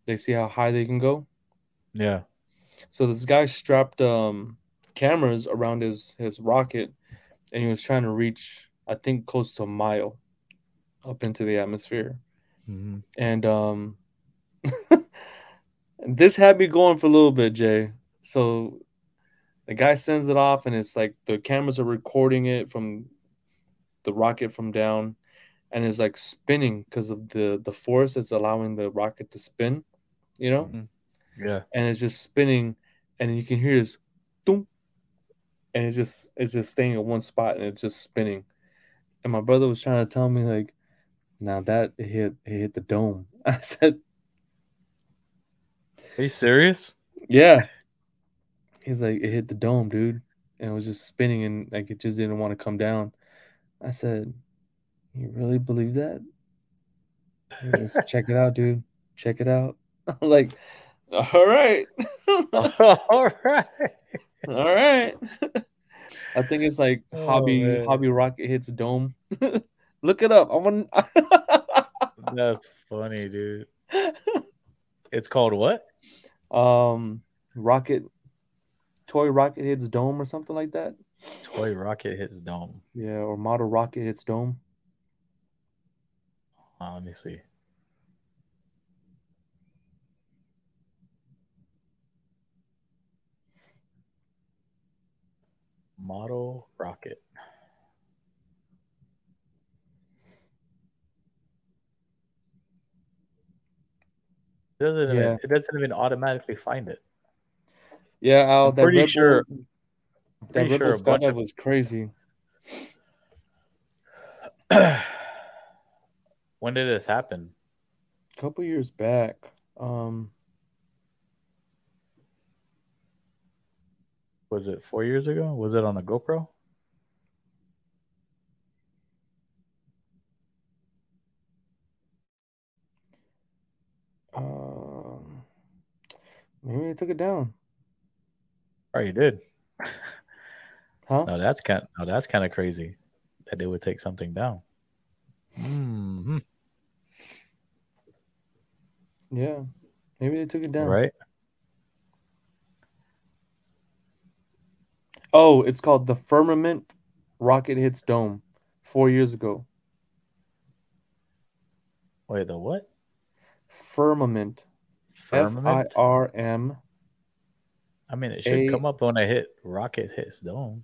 they see how high they can go. Yeah. So this guy strapped um cameras around his his rocket and he was trying to reach I think close to a mile up into the atmosphere. hmm And um this had me going for a little bit, Jay. So the guy sends it off and it's like the cameras are recording it from the rocket from down and it's like spinning because of the the force that's allowing the rocket to spin, you know? Yeah. and it's just spinning, and you can hear this, boom, and it's just it's just staying at one spot and it's just spinning. And my brother was trying to tell me like, now that it hit it hit the dome. I said, Are you serious? yeah. He's like, it hit the dome, dude, and it was just spinning and like it just didn't want to come down. I said, you really believe that? Just check it out, dude. Check it out. I'm like, all right. All right. All right. I think it's like Oh, hobby man. hobby rocket hits dome. Look it up. I want. That's funny, dude. It's called what? um, rocket, toy rocket hits dome or something like that. Toy rocket hits dome. Yeah, or model rocket hits dome. Uh, let me see. Model rocket. It doesn't even, Yeah. it doesn't even automatically find it. Yeah, Al, I'm that pretty Rebel, sure- that pretty Rebel sure of- was crazy. when did this happen? A couple years back. Um, Was it four years ago? Was it on a GoPro? um, maybe they took it down. Oh, you did. Huh? No, that's kind. No, that's kind of crazy that they would take something down. hmm Yeah, maybe they took it down. Right? Oh, it's called the Firmament Rocket Hits Dome. Four years ago. Wait, the what? Firmament. F I? R M. I mean, it should A- come up when I hit rocket hits dome.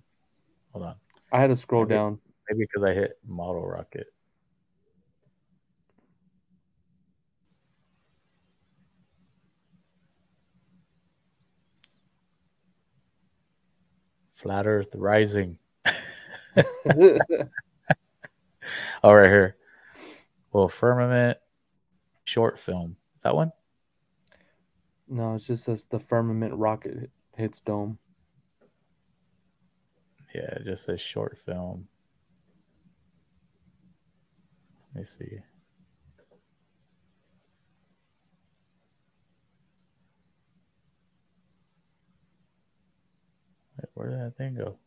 Hold on, I had to scroll Maybe- down. maybe because I hit model rocket. Flat Earth Rising. All right, here. Well, firmament short film. That one? no, it's just says the Firmament Rocket Hits Dome. Yeah, it just says short film. Let me see. Wait, Where did that thing go?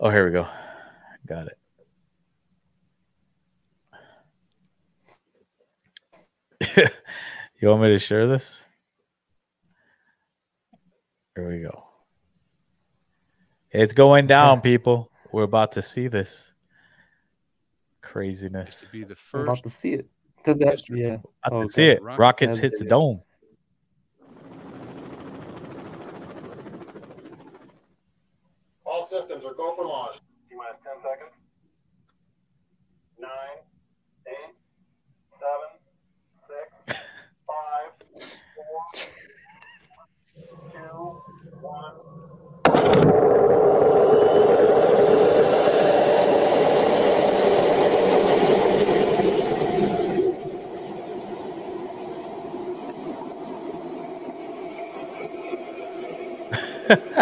Oh, here we go. Got it. you want me to share this? Here we go. It's going down, people. we're about to see this This craziness. to be the I'm about to first. see it. Does that? History. Yeah. About Oh, to see it. Rocket Rockets hits the dome. All systems are go for launch. T minus 10 seconds. 9, 8, 7, 6, 5, 4, 2, 1.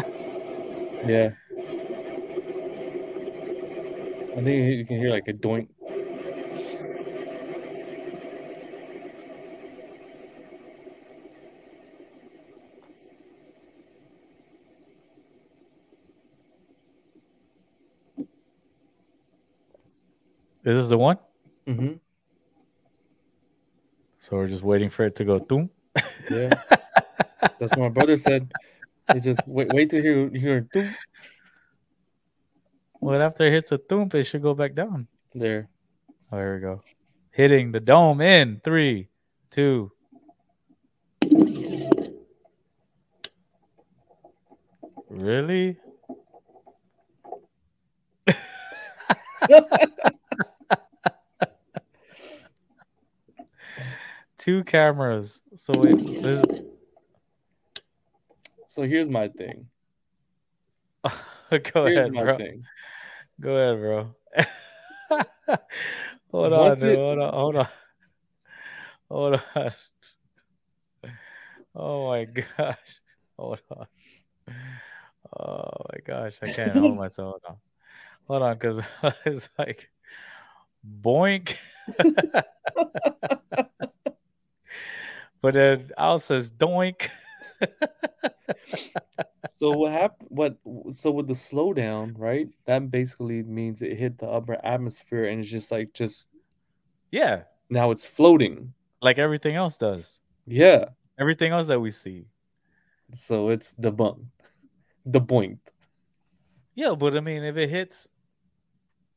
Yeah. I think you can hear like a doink. This is the one. Mm-hmm. So we're just waiting for it to go boom. Yeah. That's what my brother said. It's just wait, wait to hear hear doink Well, after it hits a thump, it should go back down. there. Oh, here we go. Hitting the dome in three, two. Really? Two cameras. So wait, this So here's my thing. go Here's ahead, my bro. thing. Go ahead, bro. hold on, it- hold on, hold on, hold on. Oh my gosh, hold on. Oh my gosh, I can't hold myself. Hold on, hold on, because it's like boink. but then Al says doink. So what happened? What? So with the slowdown, right? That basically means it hit the upper atmosphere and it's just like just Yeah, now it's floating. like everything else does. Yeah. Everything else that we see. So it's debunked, debunked. Yeah, but I mean, if it hits,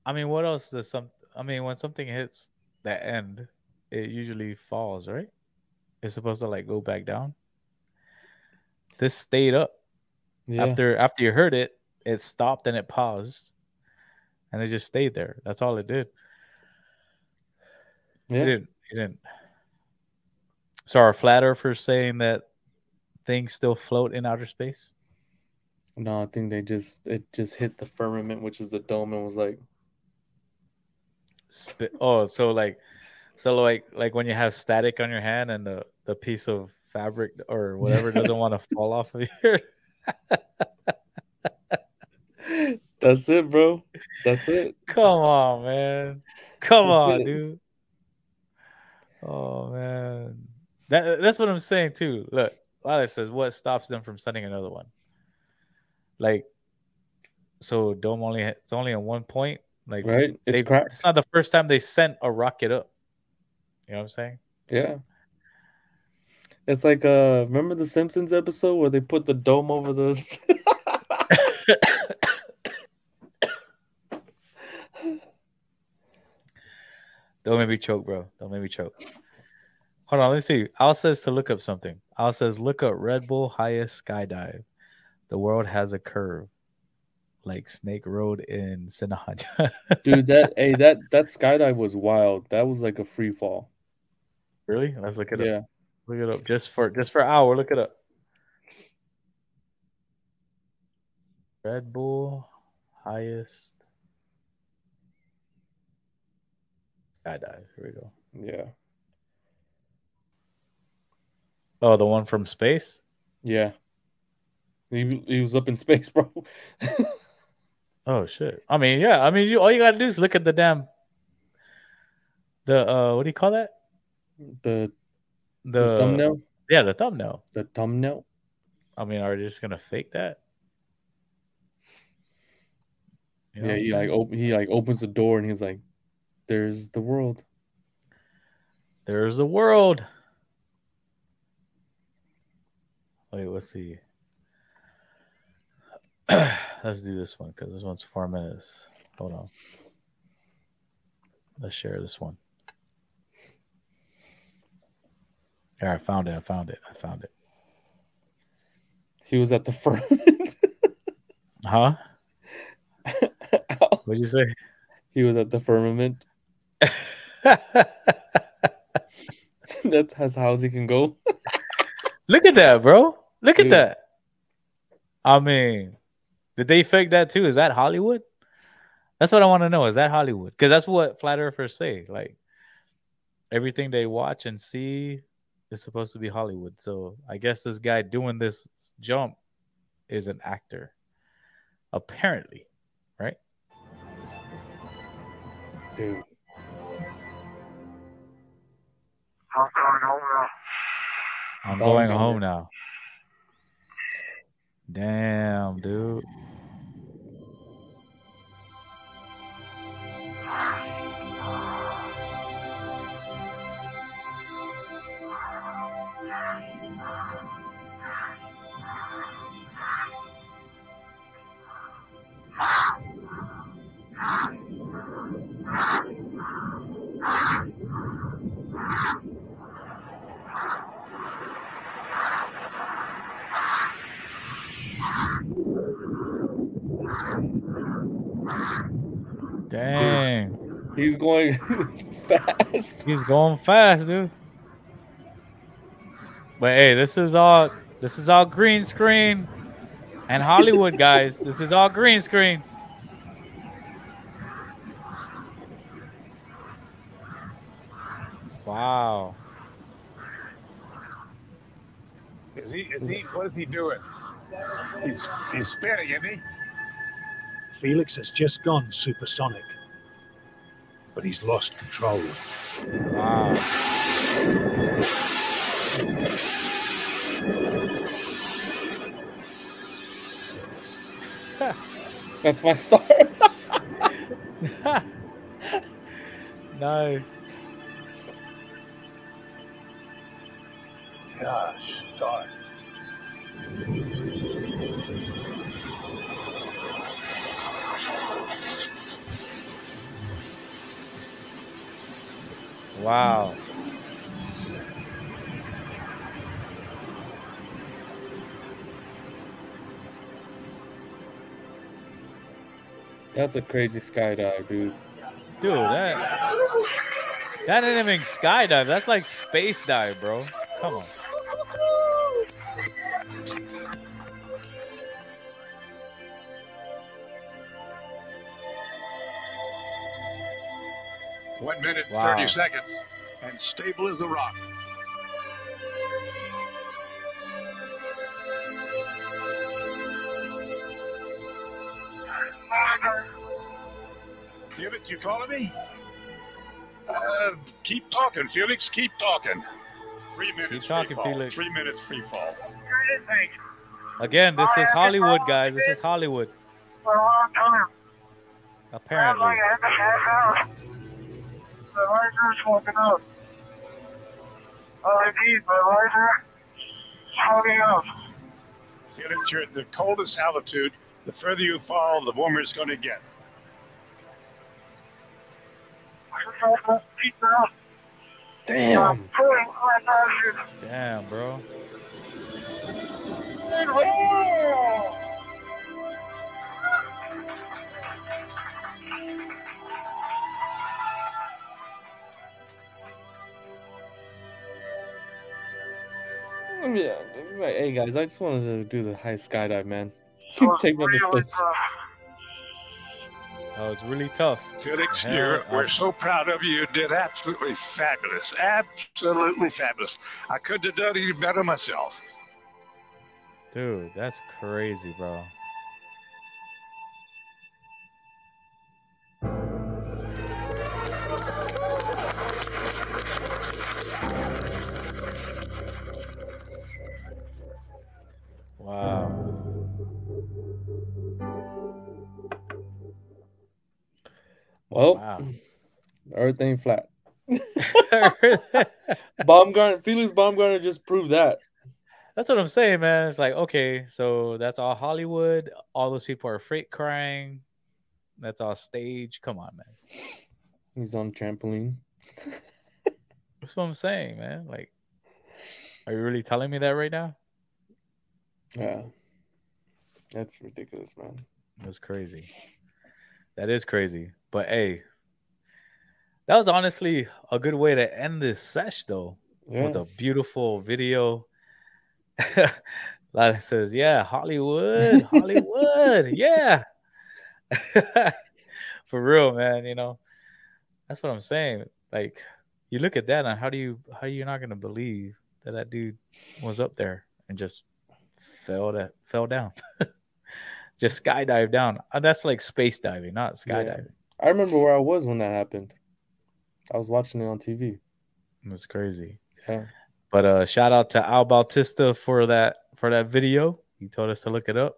I mean, what else does some? I mean, when something hits the end, it usually falls, right? It's supposed to like go back down. This stayed up Yeah. after after you heard it. It stopped and it paused, and it just stayed there. That's all it did. It didn't. It didn't. So our flat earthers saying that things still float in outer space. No, I think they just it just hit the firmament, which is the dome, and was like, Sp- oh, so like, so like, like when you have static on your hand and the the piece of fabric or whatever doesn't want to fall off of here. "That's it, bro. That's it." Come on, man. Come That's on, it. dude. Oh man, that that's what I'm saying too. Look, Lila says, "What stops them from sending another one?" Like, so dome only it's only on one point. Like, Right? It's they, cracked. it's not the first time they sent a rocket up. You know what I'm saying? Yeah. It's like uh remember the Simpsons episode where they put the dome over the Don't make me choke, bro. Don't make me choke. Hold on, let's see. Al says to look up something. Al says look up Red Bull highest skydive. The world has a curve, like Snake Road in Sinajana. Dude, that hey that that skydive was wild. That was like a free fall. really? Let's look at it up. Look it up just for just for hour. Look it up. Red Bull highest skydive. Here we go. Yeah. Oh, the one from space. Yeah. He, he was up in space, bro. Oh shit! I mean, yeah. I mean, you all you gotta do is look at the damn the uh, what do you call that? the, The, the thumbnail. Yeah, the thumbnail. The thumbnail. I mean, are they just gonna fake that? You know yeah, he like op- he like opens the door and he's like, "There's the world." There's the world. Wait, let's see. let's do this one because this one's four minutes. Hold on. Let's share this one. Right, I found it. I found it. I found it. He was at the firmament. Huh? What'd you say? he was at the firmament. That's as high as he can go. Look at that, bro. Look at that. I mean, did they fake that too? Is that Hollywood? That's what I want to know. Is that Hollywood? Because that's what flat earthers say. Like everything they watch and see is supposed to be Hollywood. So I guess this guy doing this jump is an actor. Apparently, right? Dude. I'm Oh, going home now. Damn, dude. Dang. He's going fast. He's going fast, dude. But hey, this is all this is all green screen and Hollywood guys. This is all green screen. Wow. Is he? Is he? What is he doing? He's he's spinning, isn't he? Felix has just gone supersonic, but he's lost control. Wow. That's my star. nice. That's a crazy skydive, dude. Dude, that that ain't even skydive. That's like space dive, bro. Come on. One minute, Wow. thirty seconds, and stable as a rock. Felix, you calling me? Uh, keep talking, Felix. Keep talking. Three minutes. talking, free fall. Felix. Three minutes free fall. Again, this is Hollywood, guys. This is Hollywood. For a long time. Apparently. Like I had to pass out. The laser's smoking up. I repeat, the laser smoking up. Felix, you're at the coldest altitude. The further you fall, the warmer it's going to get. Keep up. Damn. I'm pulling my parachute. Damn, bro. Yeah, like, hey guys, I just wanted to do the high skydive, man. Take me up to Really space. That was really tough. Felix, Hell, you're, we're so proud of you. You did absolutely fabulous. Absolutely fabulous. I couldn't have done any better myself. Dude, that's crazy, bro. Well, Wow. everything flat. Baumgartner, Felix Baumgartner just proved that. That's what I'm saying, man. It's like, okay, so that's all Hollywood. All those people are fake crying. That's all stage. Come on, man. He's on trampoline. That's what I'm saying, man. Like, are you really telling me that right now? Yeah. That's ridiculous, man. That's crazy. That is crazy. But hey, that was honestly a good way to end this sesh, though, Yeah. with a beautiful video. Lila says, "Yeah, Hollywood, Hollywood, yeah." For real, man. You know, that's what I'm saying. Like, you look at that, and how do you how are you not gonna believe that that dude was up there and just fell that fell down, just skydived down? Uh, That's like space diving, not Yeah. I remember where I was when that happened. I was watching it on TV. It's crazy. Yeah. But uh shout out to Al Bautista for that for that video. He told us to look it up.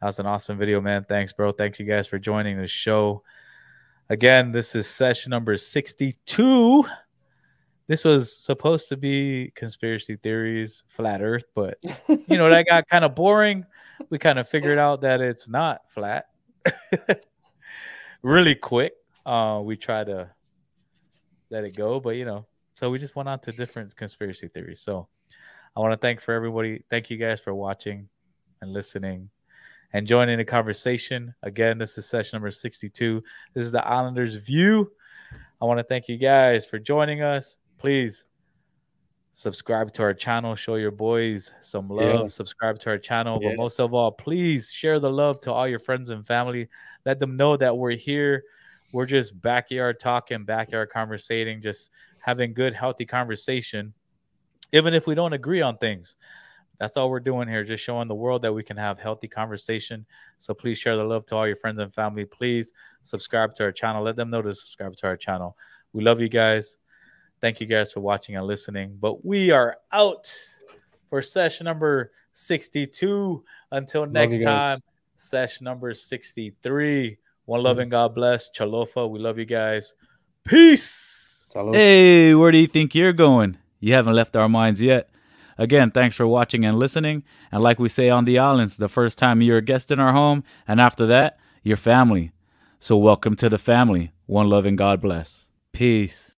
That was an awesome video, man. Thanks, bro. Thanks you guys for joining the show. Again, this is session number 62. This was supposed to be conspiracy theories, flat earth, but you know, that got kind of boring. We kind of figured out that it's not flat. really quick. Uh, we try to let it go, but you know, so we just went on to different conspiracy theories. So I want to thank for everybody. Thank you guys for watching and listening and joining the conversation. Again, this is session number 62. This is the Islanders View. I want to thank you guys for joining us. Please subscribe to our channel, show your boys some love, Yeah. subscribe to our channel, Yeah. but most of all, please share the love to all your friends and family. Let them know that we're here. We're just backyard talking, backyard conversating, just having good, healthy conversation, even if we don't agree on things. That's all we're doing here, just showing the world that we can have healthy conversation. So please share the love to all your friends and family. Please subscribe to our channel. Let them know to subscribe to our channel. We love you guys. Thank you guys for watching and listening. But we are out for session number 62. Until next time, session number 63. One love and God bless. Chalofa. We love you guys. Peace. Salud. Hey, where do you think you're going? You haven't left our minds yet. Again, thanks for watching and listening. And like we say on the islands, the first time you're a guest in our home, and after that, you're family. So welcome to the family. One love and God bless. Peace.